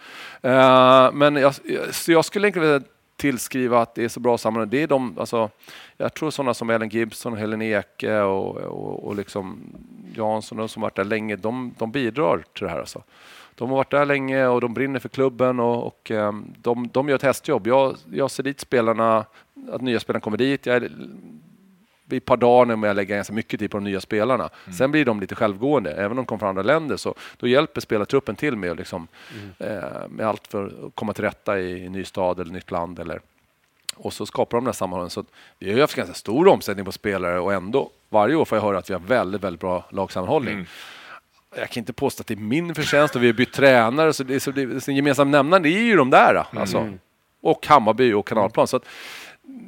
Speaker 4: Eh, men jag- så jag skulle egentligen vilja tillskriva att det är så bra sammanhang. Det är de, alltså, jag tror sådana som Ellen Gibson, Helen Eke och, och, och liksom Jansson, de som varit där länge, de, de bidrar till det här. Alltså. De har varit där länge och de brinner för klubben och, och ehm, de, de gör ett hästjobb. Jag, jag ser dit spelarna, att nya spelarna kommer dit. Jag är, ett par dagar när jag lägger ganska mycket tid på de nya spelarna. Sen blir de lite självgående. Även om de kommer från andra länder så då hjälper spelartruppen till med, liksom, eh, med allt för att komma till rätta i en ny stad eller nytt land. Eller, och så skapar de den här sammanhållningen. Så vi har ju haft ganska stor omsättning på spelare och ändå varje år får jag höra att vi har väldigt, väldigt bra lagsammanhållning. Jag kan inte påstå att det är min förtjänst och vi har bytt tränare. Så det så, det gemensam nämnare det är ju de där. Alltså. Och Hammarby och Kanalplan. Så att,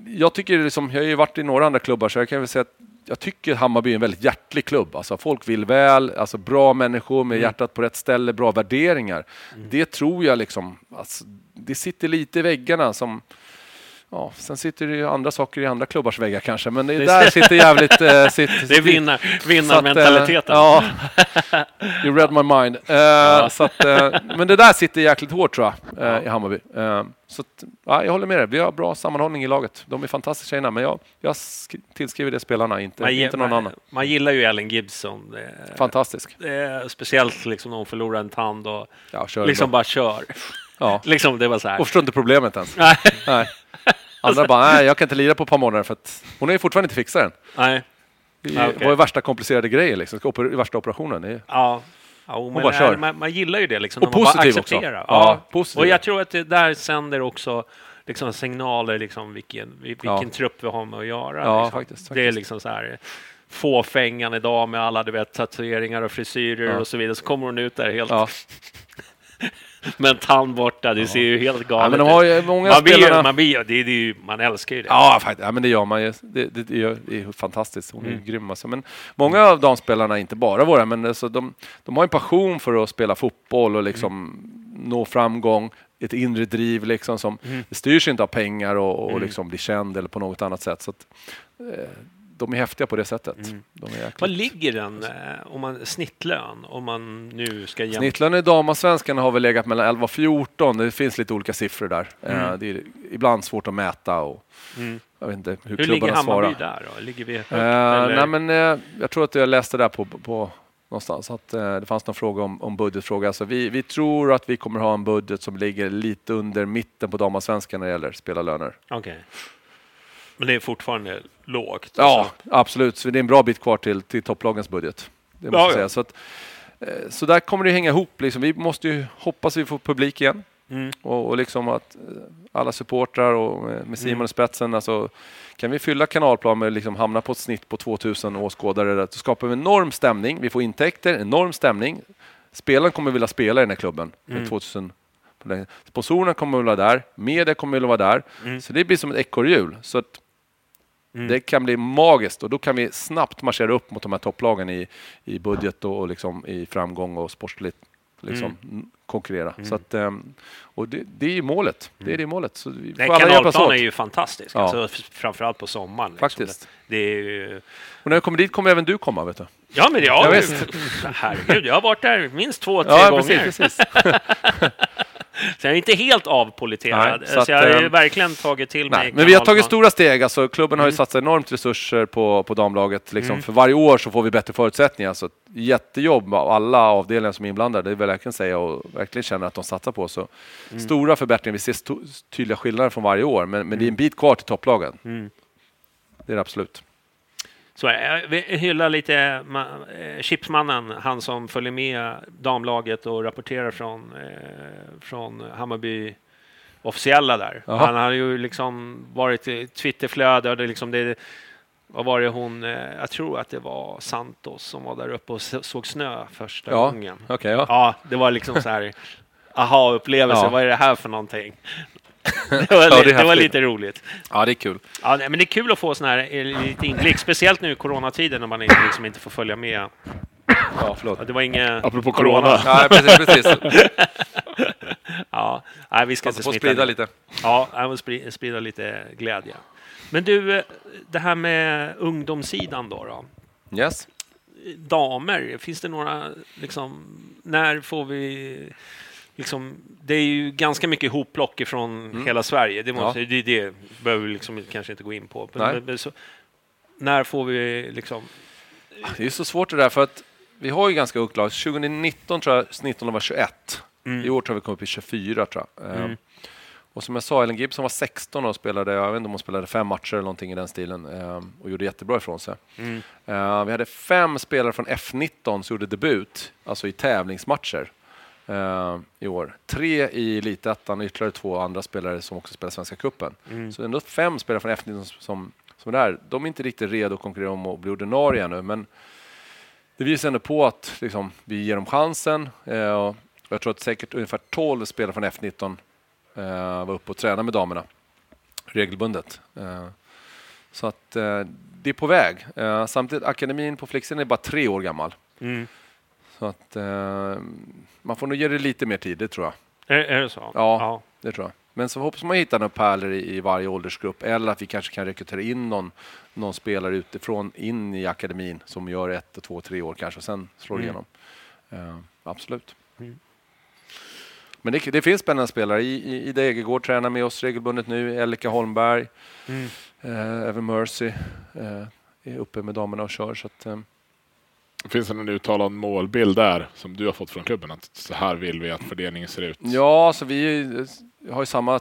Speaker 4: jag tycker liksom, jag har ju varit i några andra klubbar så jag kan väl säga att jag tycker Hammarby är en väldigt hjärtlig klubb. Alltså folk vill väl, alltså bra människor med hjärtat på rätt ställe, bra värderingar. Det tror jag liksom, alltså, det sitter lite i väggarna som Ja, sen sitter det ju andra saker i andra klubbars väggar kanske, men det, där sitter jävligt... Eh, sitt,
Speaker 2: Det är vinnar, vinnarmentaliteten.
Speaker 4: Ja, you read my mind. Eh, så att, eh, men det där sitter jäkligt hårt tror jag eh, i Hammarby. Så att, ja, jag håller med dig. Vi har bra sammanhållning i laget. De är fantastiska tjejerna, men jag, jag sk- tillskriver det spelarna, inte,
Speaker 2: Man,
Speaker 4: inte någon
Speaker 2: man,
Speaker 4: annan.
Speaker 2: man gillar ju Ellen Gibson.
Speaker 4: Fantastisk.
Speaker 2: speciellt liksom när hon förlorar en tand och
Speaker 4: Ja,
Speaker 2: liksom
Speaker 4: bra.
Speaker 2: bara kör.
Speaker 4: Ja.
Speaker 2: liksom det var så här.
Speaker 4: Och förstår inte problemet ens.
Speaker 2: Nej.
Speaker 4: Nej. Andra bara, nej, jag kan inte lira på ett par månader för att hon har ju fortfarande inte fixat den.
Speaker 2: Nej.
Speaker 4: Det
Speaker 2: Ja, okej.
Speaker 4: var ju värsta komplicerade grejer liksom. Ska oper- värsta operationen. Är,
Speaker 2: Ja. Ja, men
Speaker 4: bara kör.
Speaker 2: man, man gillar ju det liksom.
Speaker 4: Och
Speaker 2: när man bara
Speaker 4: positiv också.
Speaker 2: accepterar.
Speaker 4: Ja, positiv.
Speaker 2: Och jag tror att det där sänder också liksom signaler, liksom vilken, vilken
Speaker 4: Ja.
Speaker 2: trupp vi har med att göra.
Speaker 4: Ja,
Speaker 2: liksom.
Speaker 4: faktiskt,
Speaker 2: Det är
Speaker 4: faktiskt.
Speaker 2: liksom så här fåfängan idag med alla du vet, tatueringar och frisyrer
Speaker 4: Ja.
Speaker 2: och så vidare. Så kommer hon ut där helt
Speaker 4: ja.
Speaker 2: med en tand borta. Det ser ju helt galet
Speaker 4: ja, men de har ju många
Speaker 2: man, blir,
Speaker 4: spelarna...
Speaker 2: man, blir, det, det är ju, man älskar ju det.
Speaker 4: Ja, faktiskt. Ja, men det gör man ju. Det, det, det, gör, det är fantastiskt. Hon är
Speaker 2: Mm.
Speaker 4: grym. Alltså. Men många av damspelarna, inte bara våra, men alltså, de, de har en passion för att spela fotboll och liksom nå framgång. Ett inre driv liksom som det styrs inte av pengar och, och liksom bli känd eller på något annat sätt. Så att, eh, de är häftiga på det sättet.
Speaker 2: Mm.
Speaker 4: De
Speaker 2: Vad ligger den eh, om man snittlön om man nu ska jämföra?
Speaker 4: Snittlön i damallsvenskan har väl legat mellan 11 och 14. Det finns lite olika siffror där. Eh, Det är ibland svårt att mäta och
Speaker 2: Mm.
Speaker 4: jag vet inte hur,
Speaker 2: Hur ligger Hammarby
Speaker 4: svarar.
Speaker 2: där då? Ligger vi högt? Eller?
Speaker 4: nej, men, eh, jag tror att jag läste där på, på någonstans att eh, det fanns någon fråga om, om budgetfråga. Alltså, vi, vi tror att vi kommer ha en budget som ligger lite under mitten på damallsvenskan när det gäller spelarlöner.
Speaker 2: Okej. Men det är fortfarande lågt?
Speaker 4: Ja,
Speaker 2: alltså.
Speaker 4: absolut. Så det är en bra bit kvar till, till topplagens budget. Det måste
Speaker 2: Ja,
Speaker 4: säga. Så, att, eh, så där kommer det hänga ihop. Liksom. Vi måste ju hoppas vi får publik igen.
Speaker 2: Mm.
Speaker 4: Och, och liksom att eh, alla supportrar och med, med Simon
Speaker 2: Mm.
Speaker 4: i spetsen, alltså, kan vi fylla kanalplan med liksom hamna på ett snitt på 2000 åskådare, då skapar vi en enorm stämning. Vi får intäkter, enorm stämning. Spelaren kommer vilja spela i den här klubben med
Speaker 2: Mm.
Speaker 4: 2000 på den. Sponsorerna kommer vilja vara där, media kommer vilja vara där.
Speaker 2: Mm.
Speaker 4: Så det blir som ett ekorrhjul. Så att det kan bli magiskt och då kan vi snabbt marschera upp mot de här topplagen i, i budget och, och liksom i framgång och sportsligt liksom, n- konkurrera. Så att, ehm, och det, det är ju målet. Det är det målet. Så vi
Speaker 2: Nej,
Speaker 4: får alla hjälpas
Speaker 2: kanalplan
Speaker 4: åt.
Speaker 2: är ju fantastisk,
Speaker 4: Ja.
Speaker 2: alltså, framförallt på sommaren. Liksom.
Speaker 4: Faktiskt.
Speaker 2: Det, det ju...
Speaker 4: Och när jag kommer dit kommer även du komma, vet du.
Speaker 2: Ja, men Ja,
Speaker 4: ja visst.
Speaker 2: herregud, jag har varit där minst två, tre
Speaker 4: Ja,
Speaker 2: gånger.
Speaker 4: precis, precis.
Speaker 2: Så jag är inte helt avpoliterad.
Speaker 4: Nej,
Speaker 2: så
Speaker 4: så att,
Speaker 2: jag har ju
Speaker 4: ehm,
Speaker 2: verkligen tagit till mig
Speaker 4: Nej, men vi har tagit stora steg. Alltså, klubben
Speaker 2: Mm.
Speaker 4: har ju satsat enormt resurser på, på damlaget. Liksom. För varje år så får vi bättre förutsättningar. Så ett jättejobb av alla avdelningar som är inblandade, det vill jag verkligen säga och verkligen känner att de satsar på. Så
Speaker 2: Mm.
Speaker 4: Stora förbättringar, vi ser tydliga skillnader från varje år, men, men det är en bit kvar till topplagen.
Speaker 2: Mm.
Speaker 4: Det är det absolut.
Speaker 2: Så vi hyllar lite eh, Chipsmannen, han som följer med damlaget och rapporterar från, eh, från Hammarby officiella där.
Speaker 4: Jaha.
Speaker 2: Han har ju liksom varit i Twitterflöde och det liksom det vad var det hon, eh, jag tror att det var Santos som var där uppe och såg snö första
Speaker 4: Ja,
Speaker 2: gången.
Speaker 4: okej. ja.
Speaker 2: Ja, det var liksom så här aha-upplevelse.
Speaker 4: Ja.
Speaker 2: Vad är det här för någonting? det, var,
Speaker 4: Ja, det
Speaker 2: det var lite roligt.
Speaker 4: ja, det är kul.
Speaker 2: Ja, men det är kul att få sån här eh, lite inblick, speciellt nu i coronatider när man inte, liksom inte får följa med.
Speaker 4: Ja, förlåt.
Speaker 2: Ja, Det var inget
Speaker 3: Apropå corona.
Speaker 4: Nej, precis, precis.
Speaker 2: Ja, nej, vi ska
Speaker 4: Alltså,
Speaker 2: inte
Speaker 4: sprida lite.
Speaker 2: Ja, jag sprida, sprida lite glädje. Men du, eh, det här med ungdomssidan då, då.
Speaker 4: Yes.
Speaker 2: Damer, finns det några, liksom, när får vi Liksom, det är ju ganska mycket hopplock från
Speaker 4: Mm.
Speaker 2: hela Sverige. Det, måste, det, det behöver vi liksom kanske inte gå in på. Men, men, så, när får vi liksom...
Speaker 4: Det är så svårt det där, för att vi har ju ganska ungt lag. 2019 tror jag snittet var 21.
Speaker 2: Mm.
Speaker 4: I år tror jag vi kom upp i 24 tror jag.
Speaker 2: Mm.
Speaker 4: Ehm, Och som jag sa, Ellen Gibson var 16 och spelade, jag vet inte om hon spelade fem matcher eller någonting i den stilen ehm, och gjorde jättebra ifrån sig.
Speaker 2: Mm.
Speaker 4: Ehm, vi hade fem spelare från F19 som gjorde debut, alltså i tävlingsmatcher ehm, i år. Tre i elitettan och ytterligare två andra spelare som också spelar Svenska cupen.
Speaker 2: Mm.
Speaker 4: Så ändå fem spelare från F19 som, som är där. De är inte riktigt redo att konkurrera om att bli ordinarie ännu, men det visar ändå på att liksom, vi ger dem chansen. Eh, och jag tror att säkert ungefär 12 spelare från F19 eh, var uppe och tränade med damerna regelbundet. Eh, så att eh, det är på väg. Eh, samtidigt, akademin på Flixen är bara tre år gammal.
Speaker 2: Mm.
Speaker 4: Så att eh, man får nog ge det lite mer tid, det tror jag.
Speaker 2: Är, är det så?
Speaker 4: Ja. Det tror jag. Men så hoppas man hitta några pärlor i, i varje åldersgrupp eller att vi kanske kan rekrytera in någon, någon spelare utifrån in i akademin som gör ett, två, tre år kanske och sen slår
Speaker 2: Mm.
Speaker 4: igenom. Eh, absolut.
Speaker 2: Mm.
Speaker 4: Men det, det finns spännande spelare. I, i, Ida Egergård tränar med oss regelbundet nu. Elika Holmberg,
Speaker 2: Mm.
Speaker 4: eh, även Mercy eh, är uppe med damerna och kör. Så att, eh,
Speaker 3: Finns det någon uttalad målbild där som du har fått från klubben? Att så här vill vi att fördelningen ser ut?
Speaker 4: Ja, så vi är ju- har ju samma,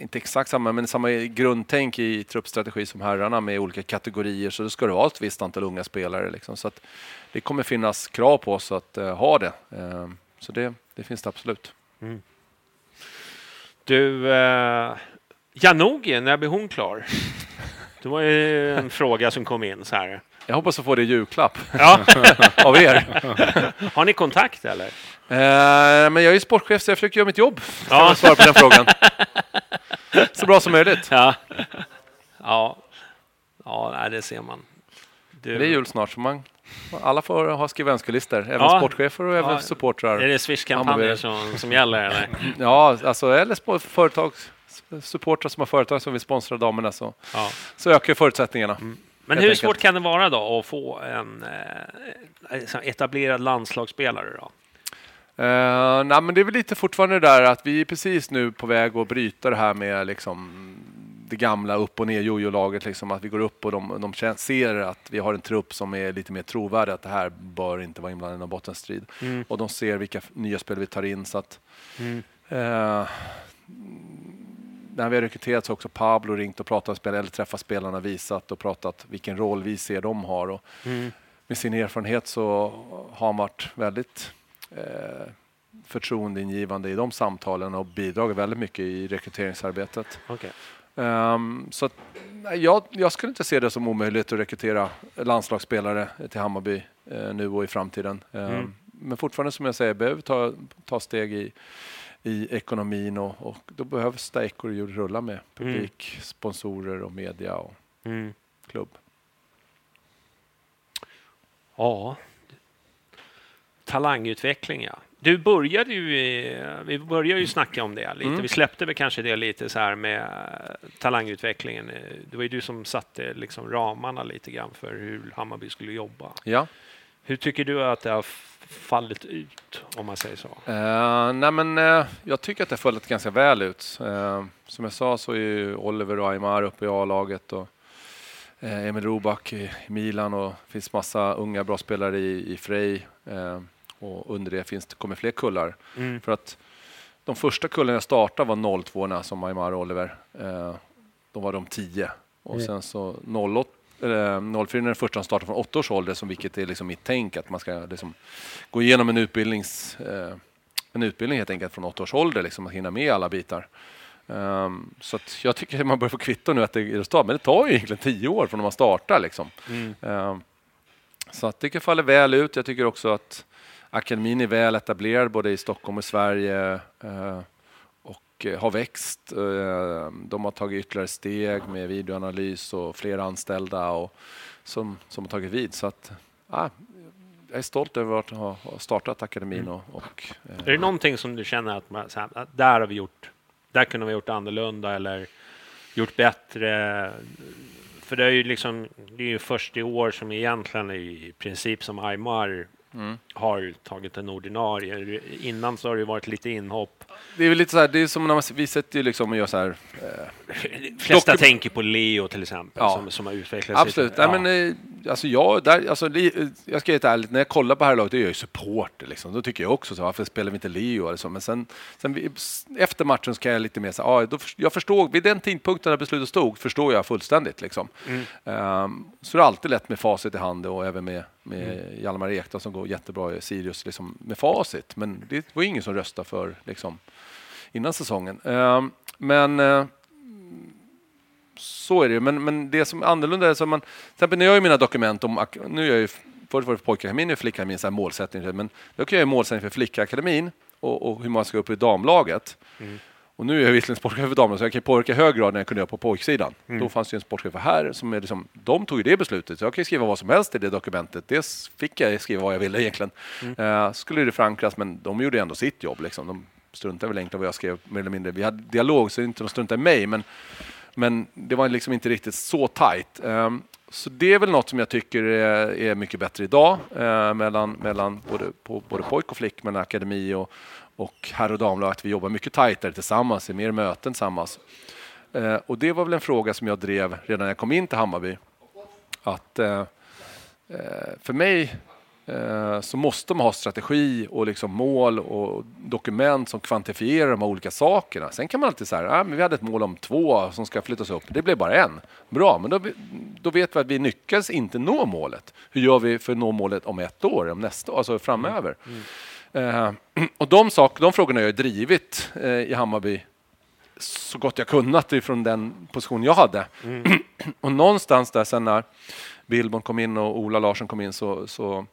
Speaker 4: inte exakt samma, men samma grundtänk i truppstrategi som herrarna med olika kategorier. Så det ska det vara ett visst antal unga spelare. Liksom. Så att det kommer finnas krav på oss att eh, ha det. Eh, så det, det finns det absolut.
Speaker 2: Du, eh, Janogy, när blir hon klar? Det var ju en fråga som kom in så här.
Speaker 4: Jag hoppas att få det i julklapp
Speaker 2: Ja.
Speaker 4: av er.
Speaker 2: Har ni kontakt eller?
Speaker 4: Eh, men jag är ju sportchef så jag försöker göra mitt jobb. Ska
Speaker 2: Ja.
Speaker 4: jag svara på den frågan. Så bra som möjligt.
Speaker 2: Ja. Ja. Ja, det ser man. Du,
Speaker 4: Det är jul snart så man, alla får ha skriva önskelistor. Även
Speaker 2: Ja.
Speaker 4: sportchefer och även
Speaker 2: Ja.
Speaker 4: supportrar.
Speaker 2: Är det Swish-kampanjer som, som gäller eller?
Speaker 4: Ja, alltså eller spo- företag, supportrar som har företag som vill sponsra damerna så,
Speaker 2: Ja.
Speaker 4: så ökar förutsättningarna.
Speaker 2: Men Men hur svårt kan det vara då att få en eh, etablerad landslagsspelare då?
Speaker 4: Uh, nej, men det är väl lite fortfarande det där att vi är precis nu på väg att bryta det här med liksom det gamla upp och ner jojo-laget. Liksom, att vi går upp och de, de ser att vi har en trupp som är lite mer trovärdig. Att det här bör inte vara inblandad i någon bottenstrid. Och de ser vilka nya spel vi tar in. Så att, eh, när vi har rekryterat så har också Pablo ringt och pratat med spelare, eller träffat spelarna, visat och pratat vilken roll vi ser de har. Och Med sin erfarenhet så har han varit väldigt eh, förtroendeingivande i de samtalen och bidragit väldigt mycket i rekryteringsarbetet.
Speaker 2: Okej.
Speaker 4: Ehm, så att, jag, jag skulle inte se det som omöjligt att rekrytera landslagsspelare till Hammarby eh, nu och i framtiden. Ehm, Men fortfarande som jag säger, behöver ta, ta steg i, i ekonomin och, och då behövs det ekorrhjul rulla med publik, sponsorer och media och
Speaker 2: Mm.
Speaker 4: klubb.
Speaker 2: Ja. Talangutveckling, ja. Du började ju, vi började ju snacka om det lite.
Speaker 4: Mm.
Speaker 2: Vi släppte väl kanske det lite så här med talangutvecklingen. Det var ju du som satte liksom ramarna lite grann för hur Hammarby skulle jobba.
Speaker 4: Ja.
Speaker 2: Hur tycker du att det har fallit ut, om man säger så?
Speaker 4: Uh, nej men, eh, jag tycker att det har fallit ganska väl ut. Eh, som jag sa så är ju Oliver och Aymar uppe i A-laget och Emil Roback i Milan och det finns massa unga bra spelare i, i Frej. Och under det finns kommer fler kullar. För att de första kullarna jag startade var 02 som Aymar och Oliver. Då var de 10. Och sen så 08 eller 04 är den första som startar från 8 års ålder, som vilket är liksom mitt tänk, att man ska liksom gå igenom en, utbildnings, eh, en utbildning helt enkelt från 8 års ålder, liksom, att hinna med alla bitar. Ehm, så jag tycker att man börjar få kvitto nu att det är resultat, men det tar ju egentligen 10 år från när man startar. Liksom. Ehm, så att det faller väl ut. Jag tycker också att akademin är väl etablerad både i Stockholm och Sverige eh, och eh, har växt. Eh, De har tagit ytterligare steg med videoanalys och fler anställda och som, som har tagit vid. Så att, ja, jag är stolt över att ha ha startat akademin. Och, och, eh,
Speaker 2: Är det någonting som du känner att, man, här, att där har vi gjort, där kunde vi gjort annorlunda eller gjort bättre? För det är ju liksom, det är ju först i år som egentligen i princip som Aymar har tagit en ordinarie. Innan så har det varit lite inhopp.
Speaker 4: det är väl lite så här, det är som när man, vi sätter ju liksom och gör så här,
Speaker 2: De flesta
Speaker 4: Dokum-
Speaker 2: tänker på Leo till exempel,
Speaker 4: Ja.
Speaker 2: som, som har utvecklats.
Speaker 4: Absolut.
Speaker 2: lite.
Speaker 4: Nej, men, eh, alltså jag, där, alltså, li- jag ska helt ärlig, när jag kollar på det här laget, då är jag ju supporter. Liksom. Då tycker jag också så, varför spelar vi inte Leo? Eller så? Men sen, sen vi, efter matchen så kan jag lite mer säga, ja, då, förs- jag förstår, vid den tidpunkten när beslutet stod, förstår jag fullständigt. Liksom. Ehm, så det är alltid lätt med facit i hand och även med, med Hjalmar Ekdal som går jättebra i Sirius liksom, med facit. Men det var ingen som röstade för liksom, innan säsongen. Ehm, men eh, så är det ju. Men, men det som är annorlunda är så man, till exempel när jag gör mina dokument om, nu är jag ju, förut var det för pojkakademin och flickakademin, så här målsättning, men då kan jag göra målsättning för flickakademin och, och hur man ska upp i damlaget. Och nu är jag visserligen sportchef för damerna så jag kan påverka i hög grad när jag kunde göra på pojksidan. Då fanns det en sportchef här som är liksom, de tog ju det beslutet. Så jag kan skriva vad som helst i det dokumentet. Dels fick jag skriva vad jag ville egentligen. Eh, skulle det förankras, men de gjorde ändå sitt jobb. Liksom. De struntade väl egentligen vad jag skrev mer eller mindre. Vi hade dialog så inte de struntade i mig, men, men det var liksom inte riktigt så tajt. Ehm, så det är väl något som jag tycker är, är mycket bättre idag eh, mellan, mellan både, på, både pojk och flick, mellan akademi och, och herr och damlag, att vi jobbar mycket tajtare tillsammans, i mer möten tillsammans. Eh, och det var väl en fråga som jag drev redan när jag kom in till Hammarby. Att eh, eh, för mig eh, så måste man ha strategi och liksom mål och dokument som kvantifierar de här olika sakerna. Sen kan man alltid säga, ah, men vi hade ett mål om två som ska flyttas upp. Det blev bara en. Bra, men då, då vet vi att vi lyckas inte nå målet. Hur gör vi för att nå målet om ett år, om nästa år, alltså framöver? Eh, och de, sak, de frågorna har jag drivit eh, i Hammarby så gott jag kunnat ifrån den position jag hade. och någonstans där sen när Billborn kom in och Ola Larsson kom in så, så,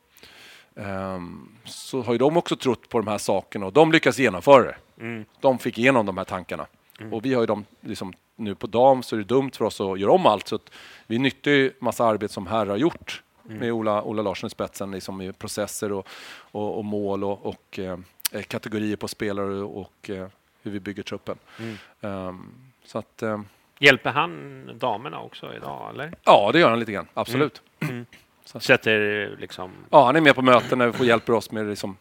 Speaker 4: ehm, så har ju de också trott på de här sakerna och de lyckas genomföra det. De fick igenom de här tankarna. Och vi har ju dem liksom, nu på dam så är det dumt för oss att göra om allt. Så vi nyttjar ju massa arbete som här har gjort med Ola, Ola Larsson i spetsen, liksom med processer och, och, och mål och, och eh, kategorier på spelare och eh, hur vi bygger truppen. Ehm, så att, eh,
Speaker 2: Hjälper han damerna också idag, eller?
Speaker 4: Ja, det gör han lite grann. Absolut.
Speaker 2: Sätter liksom...
Speaker 4: Ja, han är med på möten när vi får hjälper oss med liksom,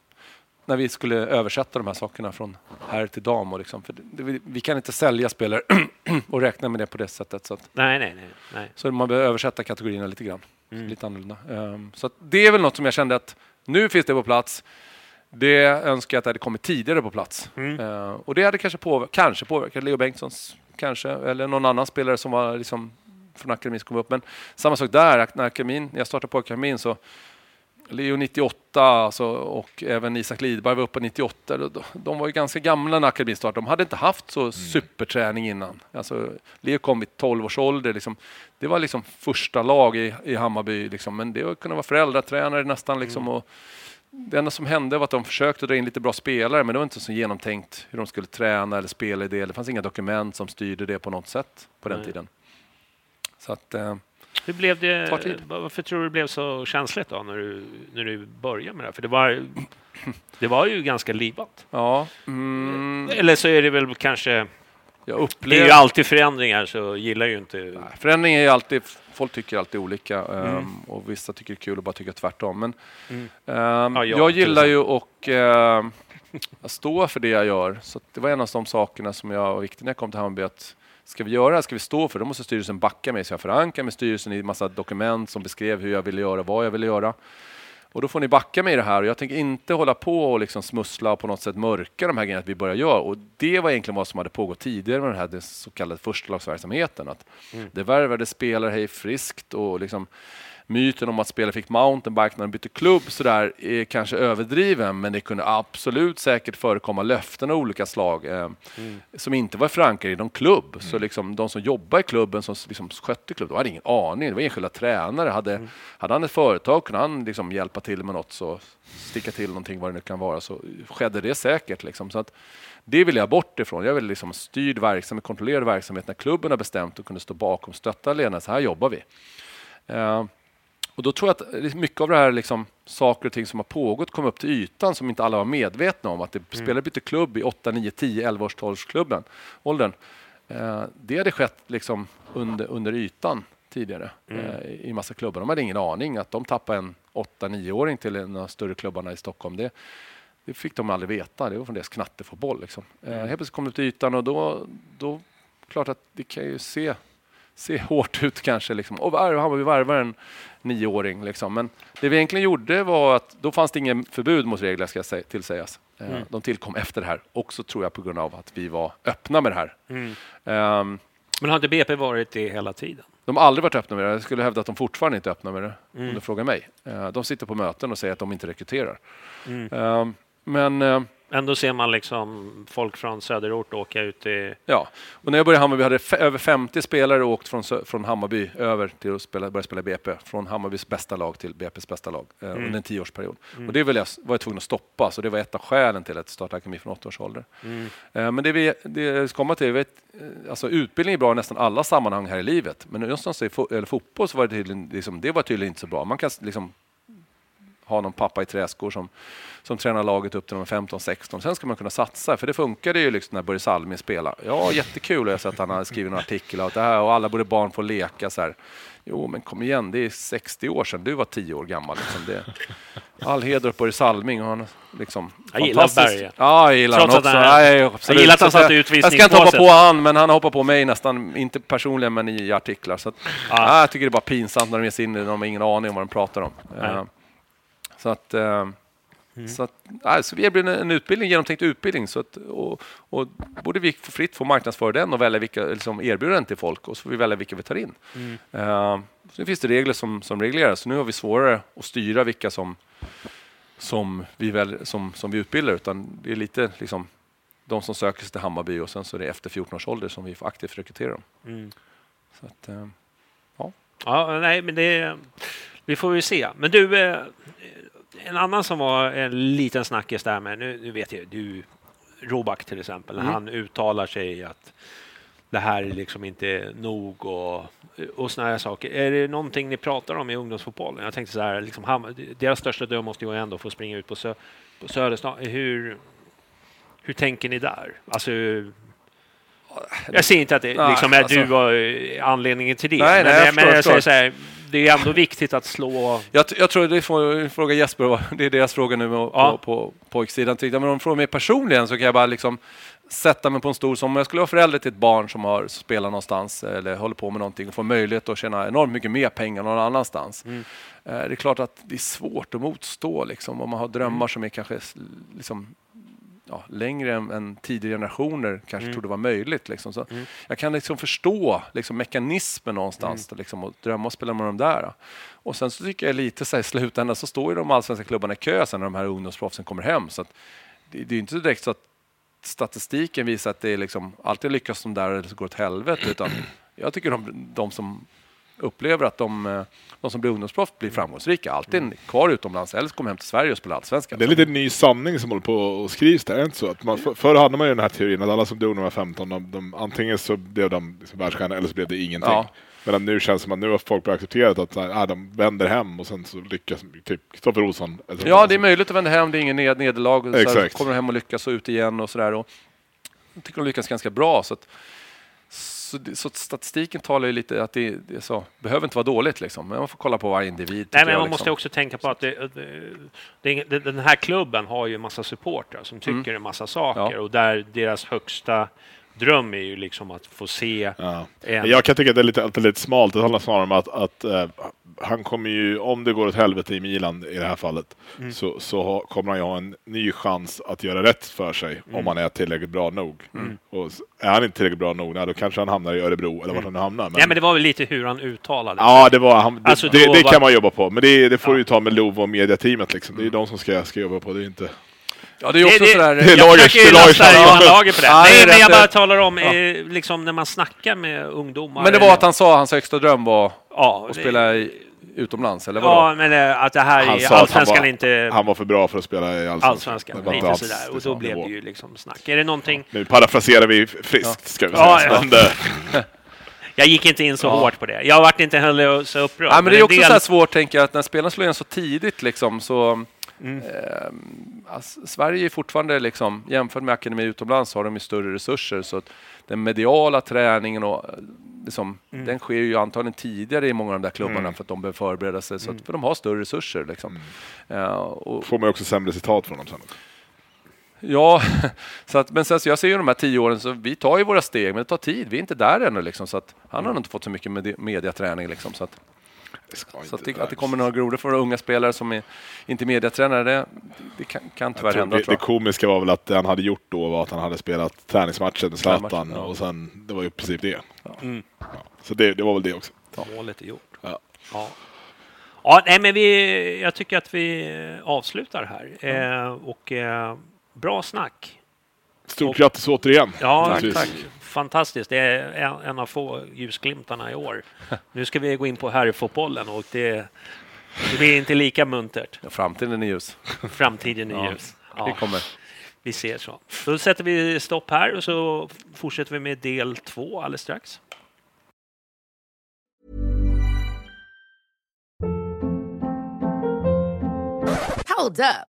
Speaker 4: när vi skulle översätta de här sakerna från herr till dam. Och liksom, för det, vi, vi kan inte sälja spelare och räkna med det på det sättet. Så, att,
Speaker 2: Nej, nej, nej. nej.
Speaker 4: så man behöver översätta kategorierna lite grann. Lite annorlunda. Ehm, så det är väl något som jag kände att nu finns det på plats. Det önskar jag att det hade kommit tidigare på plats. Ehm, och det hade kanske, påver- kanske påverkat Leo Bengtssons, kanske, eller någon annan spelare som var liksom från akademin som kom upp. Men samma sak där, när, akademin, när jag startade på akademin så Leo 98 alltså, och även Isak Lidberg var uppe 98. De, de var ju ganska gamla när akademin startade. De hade inte haft så superträning innan. Alltså, Leo kom vid 12 års ålder. Liksom. Det var liksom första lag i, i Hammarby. Liksom. Men det kunde vara föräldratränare nästan. Liksom, och det enda som hände var att de försökte dra in lite bra spelare, men det var inte så genomtänkt hur de skulle träna eller spela i det. Det fanns inga dokument som styrde det på något sätt på den
Speaker 2: Nej.
Speaker 4: tiden. Så att, eh,
Speaker 2: Hur blev det, varför tror du det blev så känsligt då när du, när du började med det här? För det var, det var ju ganska livat.
Speaker 4: ja, mm,
Speaker 2: Eller så är det väl kanske...
Speaker 4: jag
Speaker 2: Det är
Speaker 4: upplever...
Speaker 2: ju alltid förändringar, så gillar ju inte...
Speaker 4: Nej, Förändring är ju alltid, folk tycker alltid olika
Speaker 2: Mm.
Speaker 4: ehm, och vissa tycker det är kul och bara tycker tvärtom. Men ehm,
Speaker 2: Ja, jag
Speaker 4: jag gillar ju att ehm, att stå för det jag gör. Så det var en av de sakerna som jag var viktig när jag kom till Hammarby. Att ska vi göra det ska vi stå för det, då måste styrelsen backa mig. Så jag förankrar med styrelsen i massa dokument som beskrev hur jag ville göra, vad jag ville göra. Och då får ni backa mig i det här. Och jag tänker inte hålla på och liksom smussla och på något sätt mörka de här grejerna att vi börjar göra. Och det var egentligen vad som hade pågått tidigare med den här det så kallade förstalagsverksamheten. Att Det värvade spelare hej friskt och liksom myten om att spelare fick mountainbike när de bytte klubb sådär är kanske överdriven, men det kunde absolut säkert förekomma löften av olika slag eh, som inte var förankrade i någon klubb. Så liksom, de som jobbade i klubben, som liksom skötte klubben, de hade ingen aning. Det var enskilda tränare. Hade, hade han ett företag kunde han liksom hjälpa till med något, så sticka till någonting, vad det nu kan vara, så skedde det säkert. Liksom. Så att, det vill jag bort ifrån. Jag vill liksom styrd verksamhet, kontrollerad verksamhet när klubben har bestämt och kunde stå bakom, stötta ledarna. Så här jobbar vi. Eh, och då tror jag att det är mycket av det här liksom, saker och ting som har pågått kom upp till ytan som inte alla var medvetna om. Att det spelare bytte klubb i 8, 9, 10, 11 års årsklubben, åldern. Eh, det hade skett liksom under, under ytan tidigare eh, i massa klubbar. De hade ingen aning att de tappade en 8-9-åring till en av större klubbarna i Stockholm. Det, det fick de aldrig veta. Det var från deras knattefotboll. Liksom. Eh, helt plötsligt kom det upp till ytan och då, då klart att det kan ju se se hårt ut kanske. Liksom. Och var- Hammarby värvar en nioåring. Liksom. Men det vi egentligen gjorde var att då fanns det ingen förbud mot regler, ska jag säga, tillsägas. Eh, De tillkom efter det här, också tror jag på grund av att vi var öppna med det här. Ehm,
Speaker 2: Men har inte BP varit det hela tiden?
Speaker 4: de har aldrig varit öppna med det. Jag skulle hävda att de fortfarande inte är öppna med det, om du frågar mig. Eh, de sitter på möten och säger att de inte rekryterar. Ehm, men eh,
Speaker 2: Ändå ser man liksom folk från söderort åka ut i...
Speaker 4: Ja, och när jag började i Hammarby hade över 50 spelare åkt från, från Hammarby över till att spela, börja spela BP. Från Hammarbys bästa lag till BP's bästa lag eh, under en tioårsperiod. Och det vill jag, var jag tvungen att stoppa, så det var ett av skälen till att starta akademi från åtta års ålder. Eh, men det vi det jag ska komma till, vet, eh, alltså utbildning är bra i nästan alla sammanhang här i livet. Men någonstans i fo- eller fotboll så var det tydligen, liksom, det var tydligen inte så bra. Man kan liksom ha någon pappa i träskor som, som tränar laget upp till de är 15-16. Sen ska man kunna satsa, för det funkade ju liksom när Börje Salming spelade. Ja, jättekul. Jag har sett att han har skrivit en artikel om det här och alla borde barn få leka så här. Jo, men kom igen, det är 60 år sedan du var 10 år gammal. Liksom det. All heder åt Börje Salming. och Han är liksom
Speaker 2: Jag gillar. Berge.
Speaker 4: Ja, jag gillar
Speaker 2: Trots
Speaker 4: han också.
Speaker 2: han-
Speaker 4: Nej,
Speaker 2: jag gillar att han
Speaker 4: Så
Speaker 2: satt i
Speaker 4: jag, ska inte hoppa på han, men han hoppar på mig nästan, inte personligen, men i artiklar. Så att, ja. jag tycker det är bara pinsamt när de ger sig in i det, de har ingen aning om vad de pratar om.
Speaker 2: Nej.
Speaker 4: Så att, eh, så att nej, så vi erbjuder en, utbildning, genomtänkt utbildning. Så att, och, och borde vi få fritt få marknadsföra den och välja vilka, liksom erbjuda den till folk och så får vi välja vilka vi tar in. Eh, sen finns det regler som, som reglerar, så nu har vi svårare att styra vilka som, som, vi, väl, som, som vi utbildar, utan det är lite liksom de som söker sig till Hammarby och sen så är det efter 14 års ålder som vi aktivt rekrytera dem. Så att, eh,
Speaker 2: Ja, nej, men det... Vi får ju se. Men du, en annan som var en liten snackis där med, nu, nu vet jag, du, Roback till exempel,
Speaker 4: Mm.
Speaker 2: han uttalar sig att det här är liksom inte nog och, och såna här saker. Är det någonting ni pratar om i ungdomsfotbollen? Jag tänkte så här, liksom, Ham- deras största dröm måste ju ändå få springa ut på, sö, på Söderstad. Hur, hur tänker ni där? Alltså, Jag ser inte att det
Speaker 4: Nej,
Speaker 2: liksom är
Speaker 4: alltså-
Speaker 2: du var anledningen till det.
Speaker 4: Nej,
Speaker 2: men
Speaker 4: nej, jag
Speaker 2: men
Speaker 4: förstår,
Speaker 2: jag säger
Speaker 4: förstår.
Speaker 2: så här, det är ändå viktigt att slå...
Speaker 4: Jag, jag tror det får fråga Jesper, det är deras fråga nu på,
Speaker 2: Ja.
Speaker 4: på, pojksidan. Men om de frågar mig personligen så kan jag bara liksom sätta mig på en stol som om jag skulle vara förälder till ett barn som har spelat någonstans eller håller på med någonting och får möjlighet att tjäna enormt mycket mer pengar någon annanstans.
Speaker 2: Mm.
Speaker 4: Eh, Det är klart att det är svårt att motstå liksom, om man har drömmar
Speaker 2: Mm.
Speaker 4: som är kanske liksom, ja, längre än, än tidigare generationer kanske
Speaker 2: Mm.
Speaker 4: trodde var möjligt. Liksom. Så Jag kan liksom förstå liksom, mekanismen någonstans
Speaker 2: Mm.
Speaker 4: liksom, och drömma och spela med de där. Och sen så tycker jag lite så här, i slutändan så står ju de allsvenska klubbarna i kö sen när de här ungdomsproffsen kommer hem. Så att det, det är inte direkt så att statistiken visar att det är liksom, alltid lyckas de där eller så går det åt helvete. Utan jag tycker de, de som upplever att de, eh, de som blir ungdomsproffs blir framgångsrika. Alltid kvar utomlands eller så kommer hem till Sverige och spelar allsvenskan.
Speaker 3: Det är lite en ny sanning som håller på och skrivs där, är det inte så? Att man, för, förr hade man ju den här teorin att alla som dog när de var 15, de, de, antingen så blev de liksom världsstjärnor eller så blev det ingenting.
Speaker 4: Ja.
Speaker 3: Medan nu känns det som att nu har folk börjat acceptera att ah, de vänder hem och sen så lyckas typ Kristoffer Olsson.
Speaker 4: Ja, det är möjligt att vända hem. Det är ingen ned- nederlag. och Så här, kommer de hem och lyckas och ut igen och sådär. Jag tycker de lyckas ganska bra. Så, att, så, så statistiken talar ju lite att det, det så. behöver inte vara dåligt liksom. Men man får kolla på varje individ.
Speaker 2: Nej, men
Speaker 4: jag,
Speaker 2: man
Speaker 4: liksom.
Speaker 2: måste också tänka på att det, det, den här klubben har ju en massa supportrar som tycker en massa saker
Speaker 4: Mm. Ja.
Speaker 2: och där deras högsta dröm är ju liksom att få se
Speaker 3: Ja.
Speaker 2: en...
Speaker 3: Jag kan tycka att det är lite, att det är lite smalt. Det handlar snarare om att, att eh, han kommer ju, om det går åt helvete i Milan i det här fallet,
Speaker 2: Mm.
Speaker 3: så, så ha, kommer han ju ha en ny chans att göra rätt för sig
Speaker 2: Mm.
Speaker 3: om han är tillräckligt bra nog. Och s- är han inte tillräckligt bra nog, nej, då kanske han hamnar i Örebro eller vart han nu hamnar. Men,
Speaker 2: Nej, men det var väl lite hur han uttalade
Speaker 3: Ja, det, var, han, det,
Speaker 2: Alltså,
Speaker 3: det, det
Speaker 2: var-
Speaker 3: kan man jobba på, men det, det får du ju ta med Lov och mediateamet. Liksom. Det är ju de som ska, ska jobba på det, är inte...
Speaker 4: Ja, det är också
Speaker 2: det,
Speaker 4: sådär...
Speaker 3: det
Speaker 2: jag
Speaker 3: Lagers-
Speaker 2: försöker ju
Speaker 3: det
Speaker 2: lasta Johan
Speaker 3: Ja.
Speaker 2: Lager på det.
Speaker 4: Ja, det
Speaker 2: Nej, men jag bara talar om eh, liksom när man snackar med ungdomar.
Speaker 4: Men det var att han sa att hans högsta dröm var
Speaker 2: ja,
Speaker 4: att
Speaker 2: det-
Speaker 4: spela i, utomlands, eller vadå?
Speaker 2: Ja, men eh, att det här
Speaker 3: Han
Speaker 2: i
Speaker 3: han
Speaker 2: allsvenskan
Speaker 3: var,
Speaker 2: inte...
Speaker 3: han var för bra för att spela i allsvenskan.
Speaker 2: Allsvenskan,
Speaker 3: Det var inte hans
Speaker 2: sådär. Och då blev det ju liksom snack. Är det någonting...
Speaker 3: Nu parafraserar vi friskt, ska vi
Speaker 2: Ja,
Speaker 3: säga.
Speaker 2: ja.
Speaker 3: Men det,
Speaker 2: Jag gick inte in så hårt på det. Jag vart inte heller så upprörd.
Speaker 4: Ja, men det är också
Speaker 2: del-
Speaker 4: så här svårt, tänker jag, att när spelarna slår igen så tidigt liksom, så...
Speaker 2: Mm.
Speaker 4: Eh, alltså, Sverige är fortfarande, liksom, jämfört med akademi utomlands, har de ju större resurser. Så att den mediala träningen och eh, liksom,
Speaker 2: Mm.
Speaker 4: den sker ju antagligen tidigare i många av de där klubbarna för att de behöver förbereda sig. Så att, för de har större resurser. Liksom.
Speaker 2: Mm.
Speaker 4: Eh, och,
Speaker 3: får man också sämre citat från dem sen.
Speaker 4: Ja, så att, men sen, så jag ser ju de här tio åren, så vi tar ju våra steg, men det tar tid. Vi är inte där ännu. Liksom, så att, han har nog inte fått så mycket med mediaträning. Liksom, så att, så att det, att det kommer några grodor från unga spelare som är, inte är mediatränare, det, det kan, kan tyvärr hända.
Speaker 3: det, det komiska var väl att det han hade gjort då var att han hade spelat träningsmatchen med Zlatan
Speaker 4: ja.
Speaker 3: och sen, det var ju i princip det.
Speaker 2: Mm.
Speaker 3: Ja. Så det, det var väl det också.
Speaker 2: Målet är gjort.
Speaker 3: Ja.
Speaker 2: Ja. Ja, nej, men vi, jag tycker att vi avslutar här. Eh, och eh, bra snack.
Speaker 3: Stort grattis återigen.
Speaker 2: Ja,
Speaker 3: Naturligtvis.
Speaker 2: tack. Fantastiskt. Det är en, en av få ljusglimtarna i år. Nu ska vi gå in på herrfotbollen och det, det blir inte lika muntert.
Speaker 4: Ja, framtiden är ljus.
Speaker 2: Framtiden är
Speaker 4: Ja,
Speaker 2: ljus.
Speaker 4: Det
Speaker 2: Ja,
Speaker 4: kommer.
Speaker 2: vi ser så. Då sätter vi stopp här och så fortsätter vi med del två alldeles strax.
Speaker 1: Hold up.